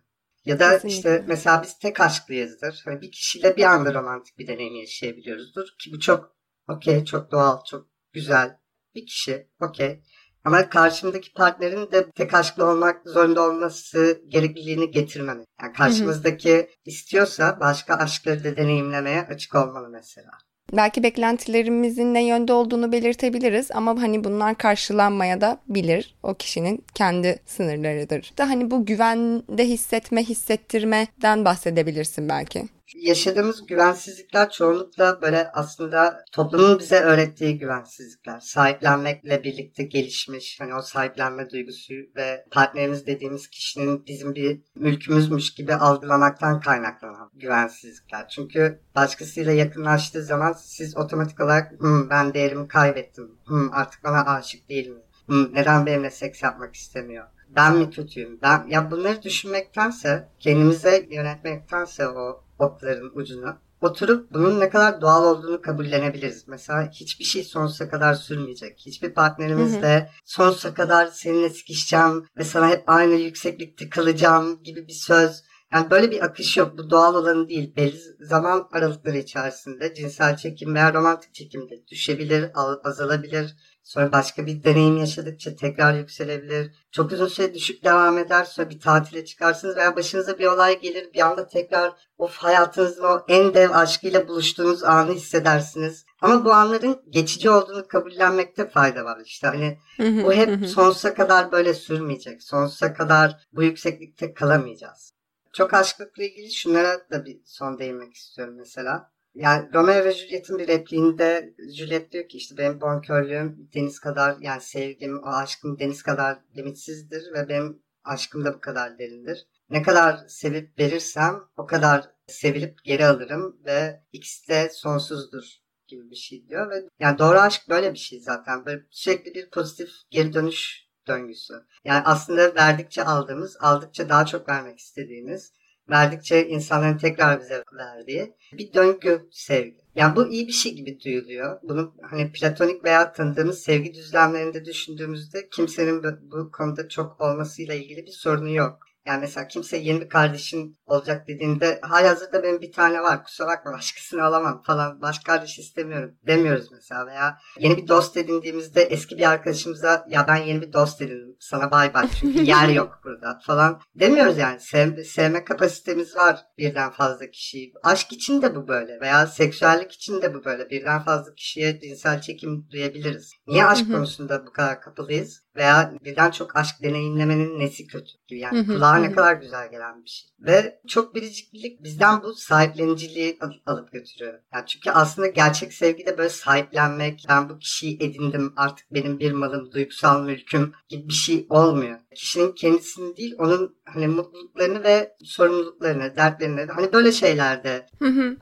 Ya da Kesinlikle. işte mesela biz tek aşklıyızdır. Hani bir kişiyle bir anda romantik bir deneyim yaşayabiliyoruzdur. Ki bu çok okey, çok doğal, çok güzel bir kişi. Okey. Ama karşımdaki partnerin de tek aşklı olmak zorunda olması gerekliliğini getirmemek. Yani karşımızdaki istiyorsa başka aşkları da deneyimlemeye açık olmalı mesela. Belki beklentilerimizin ne yönde olduğunu belirtebiliriz ama hani bunlar karşılanmaya da bilir. O kişinin kendi sınırlarıdır. Da hani bu güvende hissetme, hissettirmeden bahsedebilirsin belki yaşadığımız güvensizlikler çoğunlukla böyle aslında toplumun bize öğrettiği güvensizlikler. Sahiplenmekle birlikte gelişmiş hani o sahiplenme duygusu ve partnerimiz dediğimiz kişinin bizim bir mülkümüzmüş gibi algılamaktan kaynaklanan güvensizlikler. Çünkü başkasıyla yakınlaştığı zaman siz otomatik olarak Hı, ben değerimi kaybettim. Hı, artık bana aşık değil mi? Hı, neden benimle seks yapmak istemiyor? ben mi kötüyüm? Ben ya bunları düşünmektense kendimize yönetmektense o okların ucuna oturup bunun ne kadar doğal olduğunu kabullenebiliriz. Mesela hiçbir şey sonsuza kadar sürmeyecek. Hiçbir partnerimizle sonsuza kadar seninle sıkışacağım ve sana hep aynı yükseklikte kalacağım gibi bir söz. Yani böyle bir akış yok. Bu doğal olanı değil. Belli zaman aralıkları içerisinde cinsel çekim veya romantik çekim de düşebilir, azalabilir Sonra başka bir deneyim yaşadıkça tekrar yükselebilir. Çok uzun süre düşük devam eder. Sonra bir tatile çıkarsınız veya başınıza bir olay gelir. Bir anda tekrar of hayatınızın o en dev aşkıyla buluştuğunuz anı hissedersiniz. Ama bu anların geçici olduğunu kabullenmekte fayda var. İşte hani bu hep sonsuza kadar böyle sürmeyecek. Sonsuza kadar bu yükseklikte kalamayacağız. Çok aşklıkla ilgili şunlara da bir son değinmek istiyorum mesela. Yani Romeo ve Juliet'in bir repliğinde Juliet diyor ki işte benim bonkörlüğüm deniz kadar yani sevgim, o aşkım deniz kadar limitsizdir ve benim aşkım da bu kadar derindir. Ne kadar sevip verirsem o kadar sevilip geri alırım ve ikisi de sonsuzdur gibi bir şey diyor ve yani doğru aşk böyle bir şey zaten. Böyle sürekli bir pozitif geri dönüş döngüsü. Yani aslında verdikçe aldığımız, aldıkça daha çok vermek istediğimiz verdikçe insanların tekrar bize verdiği bir döngü sevgi. Yani bu iyi bir şey gibi duyuluyor. Bunu hani platonik veya tanıdığımız sevgi düzlemlerinde düşündüğümüzde kimsenin bu konuda çok olmasıyla ilgili bir sorunu yok. Yani mesela kimse yeni bir kardeşin olacak dediğinde hazırda benim bir tane var kusura bakma başkasını alamam falan. Başka kardeş istemiyorum demiyoruz mesela veya yeni bir dost edindiğimizde eski bir arkadaşımıza ya ben yeni bir dost edindim sana bay bay çünkü yer yok burada falan demiyoruz yani. Sev, sevme kapasitemiz var birden fazla kişiyi. Aşk için de bu böyle veya seksüellik için de bu böyle. Birden fazla kişiye cinsel çekim duyabiliriz. Niye aşk konusunda bu kadar kapalıyız? Veya birden çok aşk deneyimlemenin nesi kötü gibi yani kulağa ne kadar güzel gelen bir şey. Ve çok biriciklik bizden bu sahipleniciliği alıp götürüyor. Yani çünkü aslında gerçek sevgi de böyle sahiplenmek, ben bu kişiyi edindim artık benim bir malım, duygusal mülküm gibi bir şey olmuyor. Kişinin kendisini değil, onun hani mutluluklarını ve sorumluluklarını, dertlerini hani böyle şeylerde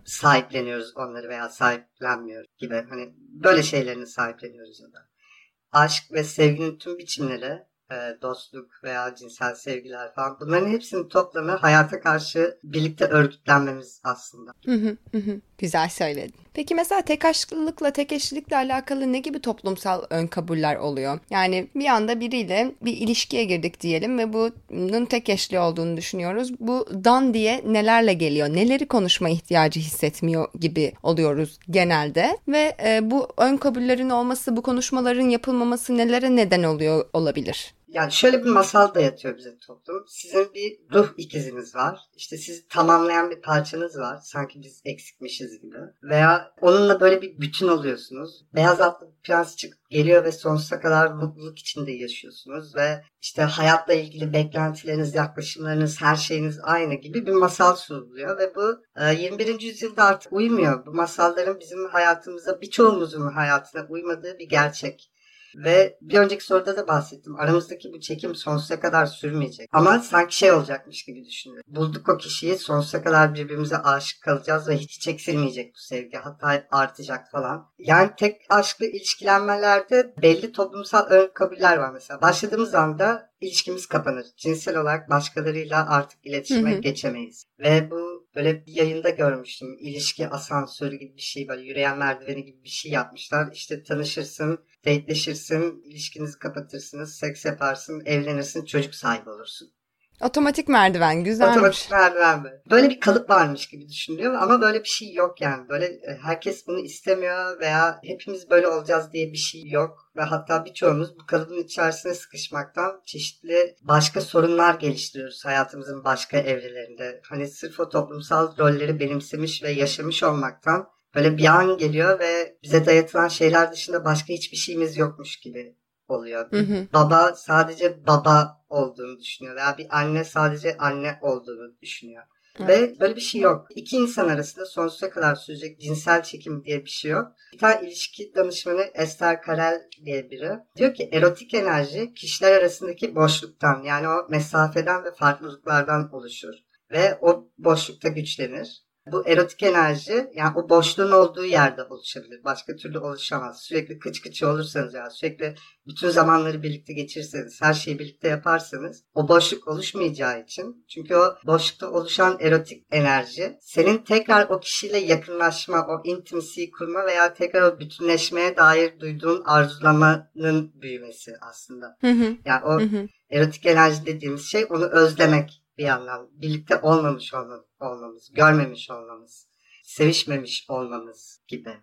sahipleniyoruz onları veya sahiplenmiyoruz gibi. Hani böyle şeylerini sahipleniyoruz ya da aşk ve sevginin tüm biçimleri, e, dostluk veya cinsel sevgiler falan bunların hepsinin toplamı hayata karşı birlikte örgütlenmemiz aslında. Güzel söyledin. Peki mesela tek aşklılıkla, tek eşlilikle alakalı ne gibi toplumsal ön kabuller oluyor? Yani bir anda biriyle bir ilişkiye girdik diyelim ve bunun tek eşli olduğunu düşünüyoruz. Bu dan diye nelerle geliyor? Neleri konuşma ihtiyacı hissetmiyor gibi oluyoruz genelde. Ve e, bu ön kabullerin olması, bu konuşmaların yapılmaması nelere neden oluyor olabilir? Yani şöyle bir masal da yatıyor bize toplum. Sizin bir ruh ikiziniz var. İşte sizi tamamlayan bir parçanız var. Sanki biz eksikmişiz gibi. Veya onunla böyle bir bütün oluyorsunuz. Beyaz atlı bir prens çıkıp geliyor ve sonsuza kadar mutluluk içinde yaşıyorsunuz. Ve işte hayatla ilgili beklentileriniz, yaklaşımlarınız, her şeyiniz aynı gibi bir masal sunuluyor. Ve bu 21. E, yüzyılda artık uymuyor. Bu masalların bizim hayatımıza, birçoğumuzun hayatına uymadığı bir gerçek. Ve bir önceki soruda da bahsettim. Aramızdaki bu çekim sonsuza kadar sürmeyecek. Ama sanki şey olacakmış gibi düşünüyorum. Bulduk o kişiyi sonsuza kadar birbirimize aşık kalacağız ve hiç eksilmeyecek bu sevgi. Hatta artacak falan. Yani tek aşklı ilişkilenmelerde belli toplumsal ön kabuller var mesela. Başladığımız anda ilişkimiz kapanır. Cinsel olarak başkalarıyla artık iletişime hı hı. geçemeyiz. Ve bu böyle bir yayında görmüştüm. İlişki asansörü gibi bir şey böyle yürüyen merdiveni gibi bir şey yapmışlar. İşte tanışırsın, dateleşirsin, ilişkinizi kapatırsınız, seks yaparsın, evlenirsin, çocuk sahibi olursun. Otomatik merdiven güzelmiş. Otomatik merdiven mi? Böyle bir kalıp varmış gibi düşünülüyor ama böyle bir şey yok yani. Böyle e, herkes bunu istemiyor veya hepimiz böyle olacağız diye bir şey yok. Ve hatta birçoğumuz bu kalıbın içerisine sıkışmaktan çeşitli başka sorunlar geliştiriyoruz hayatımızın başka evrelerinde. Hani sırf o toplumsal rolleri benimsemiş ve yaşamış olmaktan böyle bir an geliyor ve bize dayatılan şeyler dışında başka hiçbir şeyimiz yokmuş gibi oluyor. Hı hı. Baba sadece baba olduğunu düşünüyor veya bir anne sadece anne olduğunu düşünüyor. Evet. Ve böyle bir şey yok. İki insan arasında sonsuza kadar sürecek cinsel çekim diye bir şey yok. Bir tane ilişki danışmanı Esther Karel diye biri. Diyor ki erotik enerji kişiler arasındaki boşluktan yani o mesafeden ve farklılıklardan oluşur. Ve o boşlukta güçlenir. Bu erotik enerji yani o boşluğun olduğu yerde oluşabilir. Başka türlü oluşamaz. Sürekli kıç kıçı olursanız yani sürekli bütün zamanları birlikte geçirirseniz, her şeyi birlikte yaparsanız o boşluk oluşmayacağı için. Çünkü o boşlukta oluşan erotik enerji senin tekrar o kişiyle yakınlaşma, o intimisiyi kurma veya tekrar o bütünleşmeye dair duyduğun arzulamanın büyümesi aslında. Hı hı. Yani o hı hı. erotik enerji dediğimiz şey onu özlemek bir yandan birlikte olmamış olmamız, görmemiş olmamız, sevişmemiş olmamız gibi.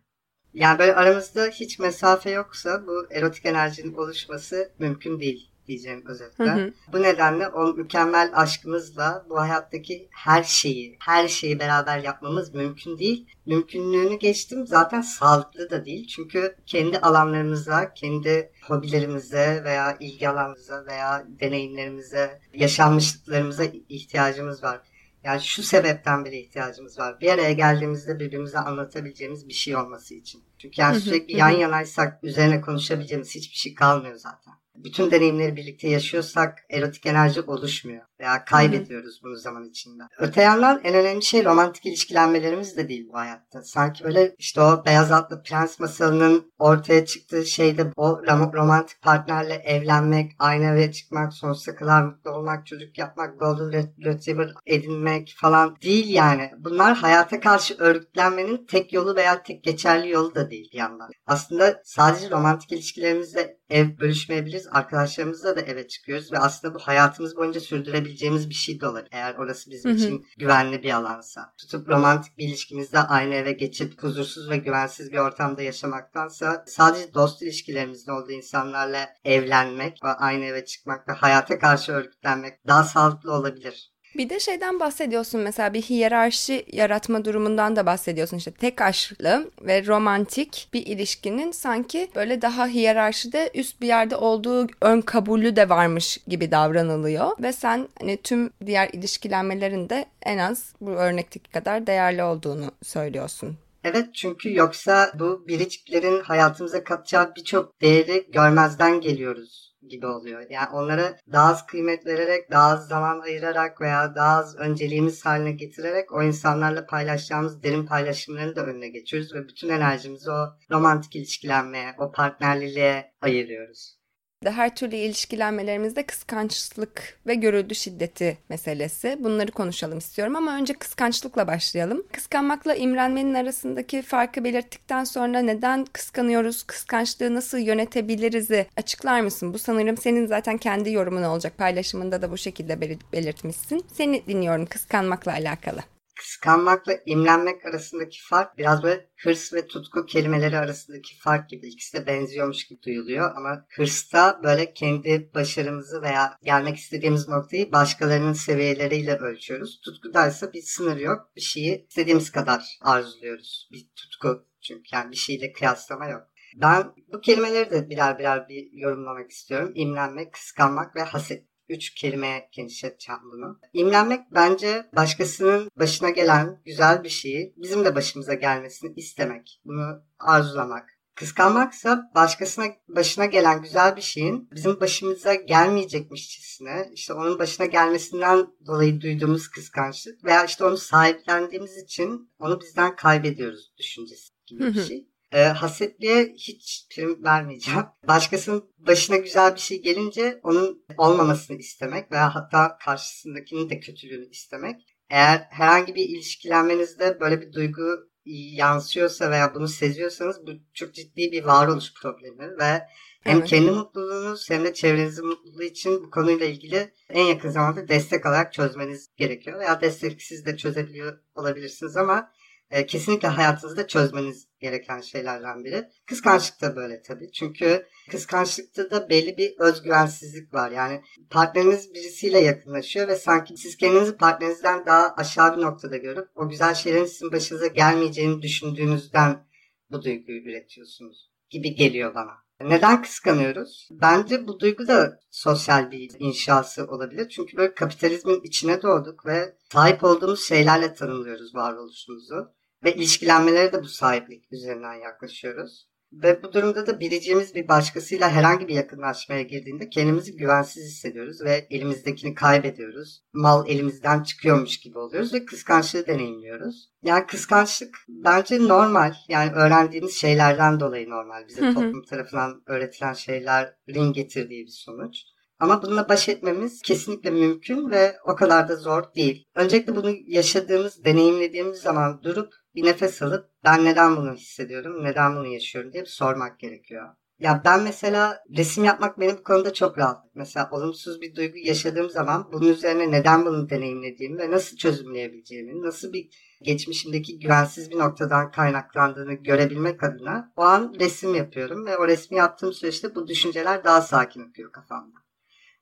Yani böyle aramızda hiç mesafe yoksa bu erotik enerjinin oluşması mümkün değil diyeceğim özetle. Hı hı. Bu nedenle o mükemmel aşkımızla bu hayattaki her şeyi, her şeyi beraber yapmamız mümkün değil. Mümkünlüğünü geçtim zaten sağlıklı da değil. Çünkü kendi alanlarımıza, kendi hobilerimize veya ilgi alanımıza veya deneyimlerimize, yaşanmışlıklarımıza ihtiyacımız var. Yani şu sebepten bile ihtiyacımız var. Bir araya geldiğimizde birbirimize anlatabileceğimiz bir şey olması için. Çünkü yani sürekli yan yanaysak üzerine konuşabileceğimiz hiçbir şey kalmıyor zaten. Bütün deneyimleri birlikte yaşıyorsak erotik enerji oluşmuyor veya kaybediyoruz bunu zaman içinde. Öte yandan en önemli şey romantik ilişkilenmelerimiz de değil bu hayatta. Sanki böyle işte o beyaz atlı prens masalının ortaya çıktığı şeyde o romantik partnerle evlenmek, aynı eve çıkmak, sonsuza kadar mutlu olmak, çocuk yapmak, golden retriever edinmek falan değil yani. Bunlar hayata karşı örgütlenmenin tek yolu veya tek geçerli yolu da değil bir yandan. Aslında sadece romantik ilişkilerimizde ev bölüşmeyebiliriz. Arkadaşlarımızla da eve çıkıyoruz ve aslında bu hayatımız boyunca sürdürebileceğimiz bir şey de olabilir. Eğer orası bizim için güvenli bir alansa. Tutup romantik bir ilişkimizde aynı eve geçip huzursuz ve güvensiz bir ortamda yaşamaktansa sadece dost ilişkilerimizde olduğu insanlarla evlenmek ve aynı eve çıkmak ve hayata karşı örgütlenmek daha sağlıklı olabilir. Bir de şeyden bahsediyorsun mesela bir hiyerarşi yaratma durumundan da bahsediyorsun. İşte tek aşklı ve romantik bir ilişkinin sanki böyle daha hiyerarşide üst bir yerde olduğu ön kabulü de varmış gibi davranılıyor. Ve sen hani tüm diğer ilişkilenmelerin de en az bu örnekteki kadar değerli olduğunu söylüyorsun. Evet çünkü yoksa bu biriciklerin hayatımıza katacağı birçok değeri görmezden geliyoruz gibi oluyor. Yani onlara daha az kıymet vererek, daha az zaman ayırarak veya daha az önceliğimiz haline getirerek o insanlarla paylaşacağımız derin paylaşımların da önüne geçiyoruz ve bütün enerjimizi o romantik ilişkilenmeye, o partnerliliğe ayırıyoruz her türlü ilişkilenmelerimizde kıskançlık ve görüldü şiddeti meselesi. Bunları konuşalım istiyorum ama önce kıskançlıkla başlayalım. Kıskanmakla imrenmenin arasındaki farkı belirttikten sonra neden kıskanıyoruz, kıskançlığı nasıl yönetebiliriz'i açıklar mısın? Bu sanırım senin zaten kendi yorumun olacak. Paylaşımında da bu şekilde belirtmişsin. Seni dinliyorum kıskanmakla alakalı kıskanmakla imlenmek arasındaki fark biraz böyle hırs ve tutku kelimeleri arasındaki fark gibi. İkisi de benziyormuş gibi duyuluyor ama hırsta böyle kendi başarımızı veya gelmek istediğimiz noktayı başkalarının seviyeleriyle ölçüyoruz. Tutkuda ise bir sınır yok. Bir şeyi istediğimiz kadar arzuluyoruz. Bir tutku çünkü yani bir şeyle kıyaslama yok. Ben bu kelimeleri de birer birer bir yorumlamak istiyorum. İmlenmek, kıskanmak ve haset üç kelimeye genişleteceğim bunu. İmlenmek bence başkasının başına gelen güzel bir şeyi bizim de başımıza gelmesini istemek. Bunu arzulamak. Kıskanmaksa başkasına başına gelen güzel bir şeyin bizim başımıza gelmeyecekmişçesine işte onun başına gelmesinden dolayı duyduğumuz kıskançlık veya işte onu sahiplendiğimiz için onu bizden kaybediyoruz düşüncesi gibi bir şey. E, hasetliğe hiç prim vermeyeceğim. Başkasının başına güzel bir şey gelince onun olmamasını istemek veya hatta karşısındakinin de kötülüğünü istemek. Eğer herhangi bir ilişkilenmenizde böyle bir duygu yansıyorsa veya bunu seziyorsanız bu çok ciddi bir varoluş problemi ve hem evet. kendi mutluluğunuz hem de çevrenizin mutluluğu için bu konuyla ilgili en yakın zamanda destek alarak çözmeniz gerekiyor. Veya desteksiz de çözebiliyor olabilirsiniz ama e, kesinlikle hayatınızda çözmeniz gereken şeylerden biri. Kıskançlık da böyle tabii. Çünkü kıskançlıkta da belli bir özgüvensizlik var. Yani partneriniz birisiyle yakınlaşıyor ve sanki siz kendinizi partnerinizden daha aşağı bir noktada görüp o güzel şeylerin sizin başınıza gelmeyeceğini düşündüğünüzden bu duyguyu üretiyorsunuz gibi geliyor bana. Neden kıskanıyoruz? Bence bu duygu da sosyal bir inşası olabilir. Çünkü böyle kapitalizmin içine doğduk ve sahip olduğumuz şeylerle tanımlıyoruz varoluşumuzu. Ve ilişkilenmelere de bu sahiplik üzerinden yaklaşıyoruz. Ve bu durumda da bileceğimiz bir başkasıyla herhangi bir yakınlaşmaya girdiğinde kendimizi güvensiz hissediyoruz ve elimizdekini kaybediyoruz. Mal elimizden çıkıyormuş gibi oluyoruz ve kıskançlığı deneyimliyoruz. Yani kıskançlık bence normal. Yani öğrendiğimiz şeylerden dolayı normal. Bize toplum tarafından öğretilen şeylerin getirdiği bir sonuç. Ama bununla baş etmemiz kesinlikle mümkün ve o kadar da zor değil. Öncelikle bunu yaşadığımız, deneyimlediğimiz zaman durup bir nefes alıp ben neden bunu hissediyorum, neden bunu yaşıyorum diye sormak gerekiyor. Ya ben mesela resim yapmak benim bu konuda çok rahat. Mesela olumsuz bir duygu yaşadığım zaman bunun üzerine neden bunu deneyimlediğimi ve nasıl çözümleyebileceğimi, nasıl bir geçmişimdeki güvensiz bir noktadan kaynaklandığını görebilmek adına o an resim yapıyorum ve o resmi yaptığım süreçte bu düşünceler daha sakin akıyor kafamda.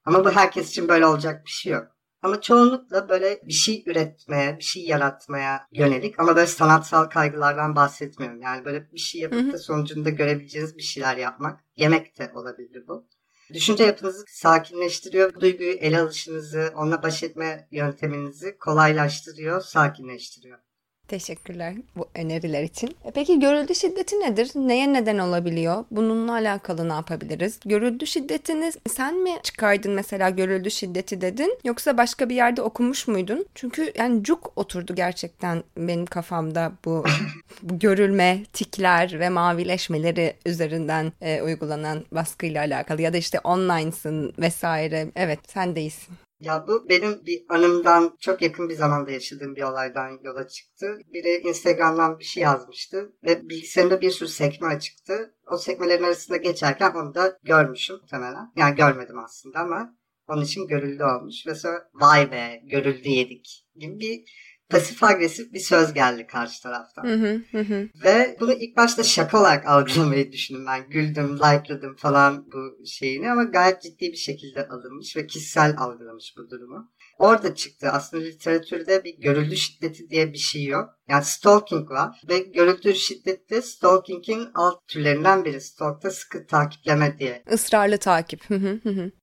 Ama bu herkes için böyle olacak bir şey yok. Ama çoğunlukla böyle bir şey üretmeye, bir şey yaratmaya yönelik ama böyle sanatsal kaygılardan bahsetmiyorum. Yani böyle bir şey yapıp da sonucunda görebileceğiniz bir şeyler yapmak. Yemek de olabilir bu. Düşünce yapınızı sakinleştiriyor. Duyguyu ele alışınızı, onunla baş etme yönteminizi kolaylaştırıyor, sakinleştiriyor. Teşekkürler bu öneriler için. E peki görüldü şiddeti nedir? Neye neden olabiliyor? Bununla alakalı ne yapabiliriz? Görüldü şiddetini sen mi çıkardın mesela görüldü şiddeti dedin? Yoksa başka bir yerde okumuş muydun? Çünkü yani cuk oturdu gerçekten benim kafamda bu, bu görülme, tikler ve mavileşmeleri üzerinden e, uygulanan baskıyla alakalı ya da işte online'sın vesaire. Evet sen değilsin. Ya bu benim bir anımdan çok yakın bir zamanda yaşadığım bir olaydan yola çıktı. Biri Instagram'dan bir şey yazmıştı ve bilgisayarında bir sürü sekme açıktı. O sekmelerin arasında geçerken onu da görmüşüm muhtemelen. Yani görmedim aslında ama onun için görüldü olmuş. Ve sonra vay be görüldü yedik gibi bir pasif agresif bir söz geldi karşı taraftan. Hı hı hı. Ve bunu ilk başta şaka olarak algılamayı düşündüm ben. Güldüm, likeladım falan bu şeyini ama gayet ciddi bir şekilde alınmış ve kişisel algılamış bu durumu. Orada çıktı. Aslında literatürde bir görüldü şiddeti diye bir şey yok. Yani stalking var ve görüldü şiddette stalking'in alt türlerinden biri. Stalk'ta sıkı takipleme diye. Israrlı takip.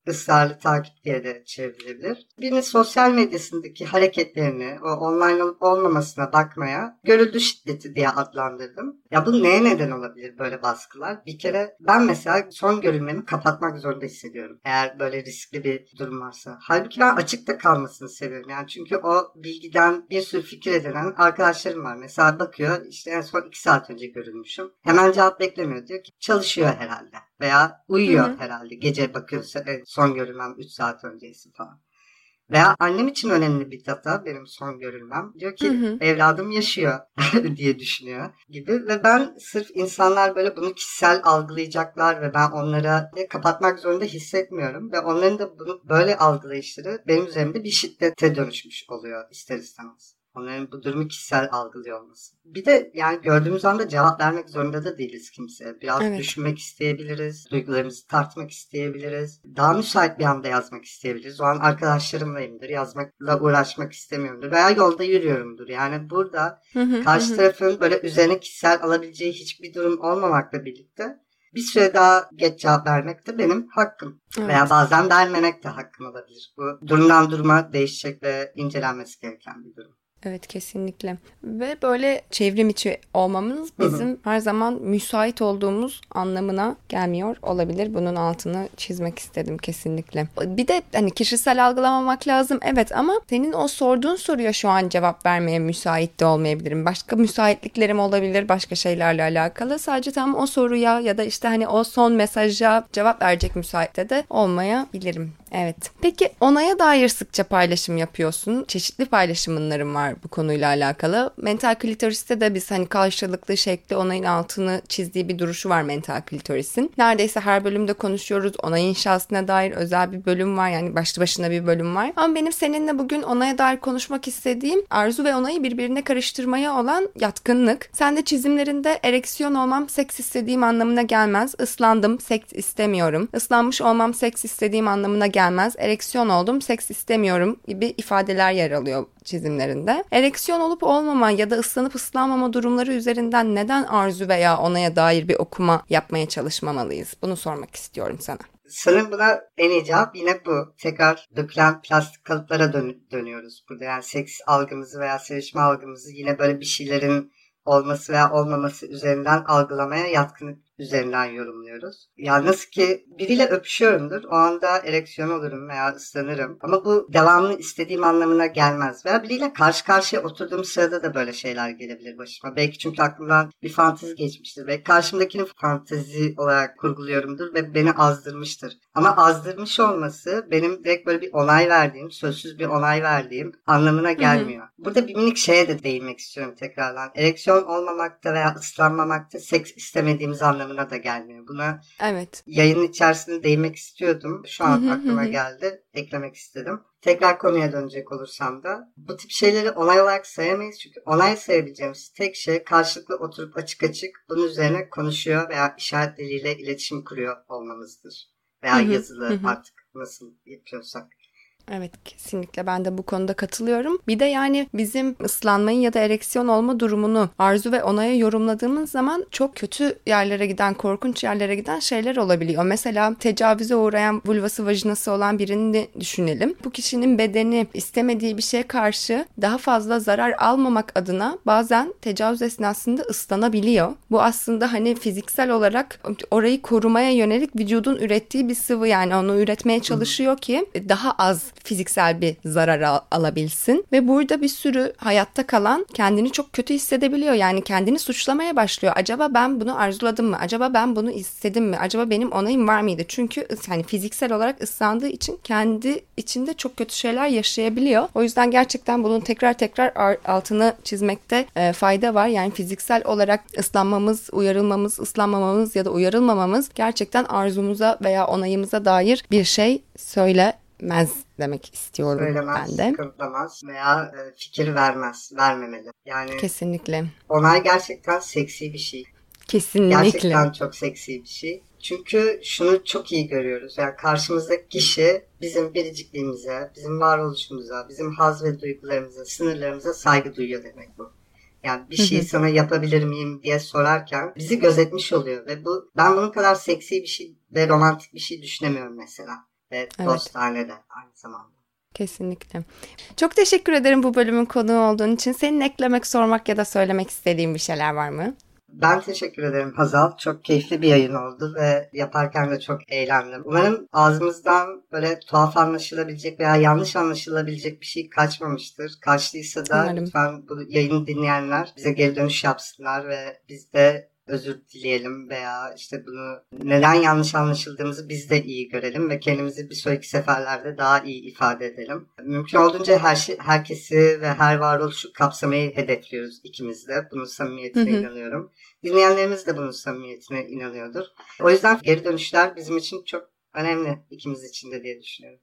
Hı hı hı. Israrlı takip diye de çevrilebilir. Birinin sosyal medyasındaki hareketlerini, o online olup olmamasına bakmaya görüldü şiddeti diye adlandırdım. Ya bu neye neden olabilir böyle baskılar? Bir kere ben mesela son görülmemi kapatmak zorunda hissediyorum. Eğer böyle riskli bir durum varsa. Halbuki ben açıkta kalmasını seviyorum. Yani çünkü o bilgiden bir sürü fikir edinen arkadaşlarım var. Mesela bakıyor işte en son 2 saat önce görülmüşüm. Hemen cevap beklemiyor. Diyor ki çalışıyor herhalde. Veya uyuyor Hı hı. herhalde. Gece bakıyorsa en son görülmem 3 saat öncesi falan. Veya annem için önemli bir data benim son görülmem. Diyor ki Hı hı. evladım yaşıyor diye düşünüyor gibi. Ve ben sırf insanlar böyle bunu kişisel algılayacaklar ve ben onlara kapatmak zorunda hissetmiyorum. Ve onların da bunu böyle algılayışları benim üzerimde bir şiddete dönüşmüş oluyor ister istemez. Onların bu durumu kişisel algılıyor olması. Bir de yani gördüğümüz anda cevap vermek zorunda da değiliz kimseye. Biraz Evet. düşünmek isteyebiliriz. Duygularımızı tartmak isteyebiliriz. Daha müsait bir anda yazmak isteyebiliriz. O an arkadaşlarımlayımdır. Yazmakla uğraşmak istemiyorumdur. Veya yolda yürüyorumdur. Yani burada Hı hı, karşı hı tarafın böyle üzerine kişisel alabileceği hiçbir durum olmamakla birlikte bir süre daha geç cevap vermek de benim hakkım. Evet. Veya bazen vermemek de hakkım olabilir. Bu durumdan duruma değişecek ve incelenmesi gereken bir durum. Evet kesinlikle. Ve böyle çevrim içi olmamız bizim her zaman müsait olduğumuz anlamına gelmiyor olabilir. Bunun altını çizmek istedim kesinlikle. Bir de hani kişisel algılamamak lazım evet ama senin o sorduğun soruya şu an cevap vermeye müsait de olmayabilirim. Başka müsaitliklerim olabilir başka şeylerle alakalı. Sadece tam o soruya ya da işte hani o son mesaja cevap verecek müsaitte de olmayabilirim. Evet. Peki onaya dair sıkça paylaşım yapıyorsun. Çeşitli paylaşımların var bu konuyla alakalı. Mental klitoriste de biz hani karşılıklı şekli onayın altını çizdiği bir duruşu var mental klitorisin. Neredeyse her bölümde konuşuyoruz. Onay inşasına dair özel bir bölüm var. Yani başlı başına bir bölüm var. Ama benim seninle bugün onaya dair konuşmak istediğim arzu ve onayı birbirine karıştırmaya olan yatkınlık. Sen de çizimlerinde ereksiyon olmam seks istediğim anlamına gelmez. Islandım seks istemiyorum. Islanmış olmam seks istediğim anlamına gelmez. Ereksiyon oldum seks istemiyorum gibi ifadeler yer alıyor çizimlerinde. Ereksiyon olup olmama ya da ıslanıp ıslanmama durumları üzerinden neden arzu veya onaya dair bir okuma yapmaya çalışmamalıyız? Bunu sormak istiyorum sana. Sanırım buna en iyi cevap yine bu. Tekrar dökülen plastik kalıplara dön- dönüyoruz burada. Yani seks algımızı veya sevişme algımızı yine böyle bir şeylerin olması veya olmaması üzerinden algılamaya yatkınlık üzerinden yorumluyoruz. Nasıl ki biriyle öpüşüyorumdur. O anda ereksiyon olurum veya ıslanırım. Ama bu devamlı istediğim anlamına gelmez. Veya biriyle karşı karşıya oturduğum sırada da böyle şeyler gelebilir başıma. Belki çünkü aklımdan bir fantezi geçmiştir. Ve karşımdakini fantezi olarak kurguluyorumdur ve beni azdırmıştır. Ama azdırmış olması benim direkt böyle bir onay verdiğim, sözsüz bir onay verdiğim anlamına gelmiyor. Burada bir minik şeye de değinmek istiyorum tekrardan. Ereksiyon olmamakta veya ıslanmamakta seks istemediğimiz anlamına da gelmiyor. Buna Evet. yayının içerisinde değinmek istiyordum. Şu an aklıma geldi. Eklemek istedim. Tekrar konuya dönecek olursam da bu tip şeyleri onay olarak sayamayız. Çünkü onay sayabileceğimiz tek şey karşılıklı oturup açık açık bunun üzerine konuşuyor veya işaret diliyle iletişim kuruyor olmamızdır. Veya yazılı artık nasıl yapıyorsak. Evet kesinlikle ben de bu konuda katılıyorum. Bir de yani bizim ıslanmayı ya da ereksiyon olma durumunu arzu ve onaya yorumladığımız zaman çok kötü yerlere giden, korkunç yerlere giden şeyler olabiliyor. Mesela tecavüze uğrayan vulvası vajinası olan birini düşünelim. Bu kişinin bedeni istemediği bir şeye karşı daha fazla zarar almamak adına bazen tecavüz esnasında ıslanabiliyor. Bu aslında hani fiziksel olarak orayı korumaya yönelik vücudun ürettiği bir sıvı yani onu üretmeye çalışıyor ki daha az fiziksel bir zarar al- alabilsin. Ve burada bir sürü hayatta kalan kendini çok kötü hissedebiliyor. Yani kendini suçlamaya başlıyor. Acaba ben bunu arzuladım mı? Acaba ben bunu istedim mi? Acaba benim onayım var mıydı? Çünkü hani fiziksel olarak ıslandığı için kendi içinde çok kötü şeyler yaşayabiliyor. O yüzden gerçekten bunun tekrar tekrar altını çizmekte e, fayda var. Yani fiziksel olarak ıslanmamız, uyarılmamız, ıslanmamamız ya da uyarılmamamız gerçekten arzumuza veya onayımıza dair bir şey söylemez demek istiyorum Söylemez, ben de. sıkıntılamaz veya e, fikir vermez, vermemeli. Yani Kesinlikle. onay gerçekten seksi bir şey. Kesinlikle. Gerçekten çok seksi bir şey. Çünkü şunu çok iyi görüyoruz. Yani karşımızdaki kişi bizim biricikliğimize, bizim varoluşumuza, bizim haz ve duygularımıza, sınırlarımıza saygı duyuyor demek bu. Yani bir şey sana yapabilir miyim diye sorarken bizi gözetmiş oluyor ve bu ben bunun kadar seksi bir şey ve romantik bir şey düşünemiyorum mesela. Ve Evet. dostane de aynı zamanda. Kesinlikle. Çok teşekkür ederim bu bölümün konuğu olduğun için. Senin eklemek, sormak ya da söylemek istediğin bir şeyler var mı? Ben teşekkür ederim Hazal. Çok keyifli bir yayın oldu ve yaparken de çok eğlendim. Umarım ağzımızdan böyle tuhaf anlaşılabilecek veya yanlış anlaşılabilecek bir şey kaçmamıştır. Kaçtıysa da Umarım. lütfen bu yayını dinleyenler bize geri dönüş yapsınlar ve biz de özür dileyelim veya işte bunu neden yanlış anlaşıldığımızı biz de iyi görelim ve kendimizi bir sonraki seferlerde daha iyi ifade edelim. Mümkün olduğunca her şey, herkesi ve her varoluşu kapsamayı hedefliyoruz ikimiz de. Bunun samimiyetine Hı hı. inanıyorum. Dinleyenlerimiz de bunun samimiyetine inanıyordur. O yüzden geri dönüşler bizim için çok önemli ikimiz için de diye düşünüyorum.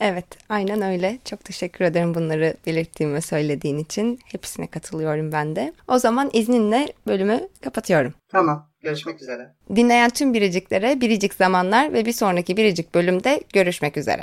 Evet, aynen öyle. Çok teşekkür ederim bunları belirttiğin ve söylediğin için. Hepsine katılıyorum ben de. O zaman izninle bölümü kapatıyorum. Tamam, görüşmek üzere. Dinleyen tüm biriciklere biricik zamanlar ve bir sonraki biricik bölümde görüşmek üzere.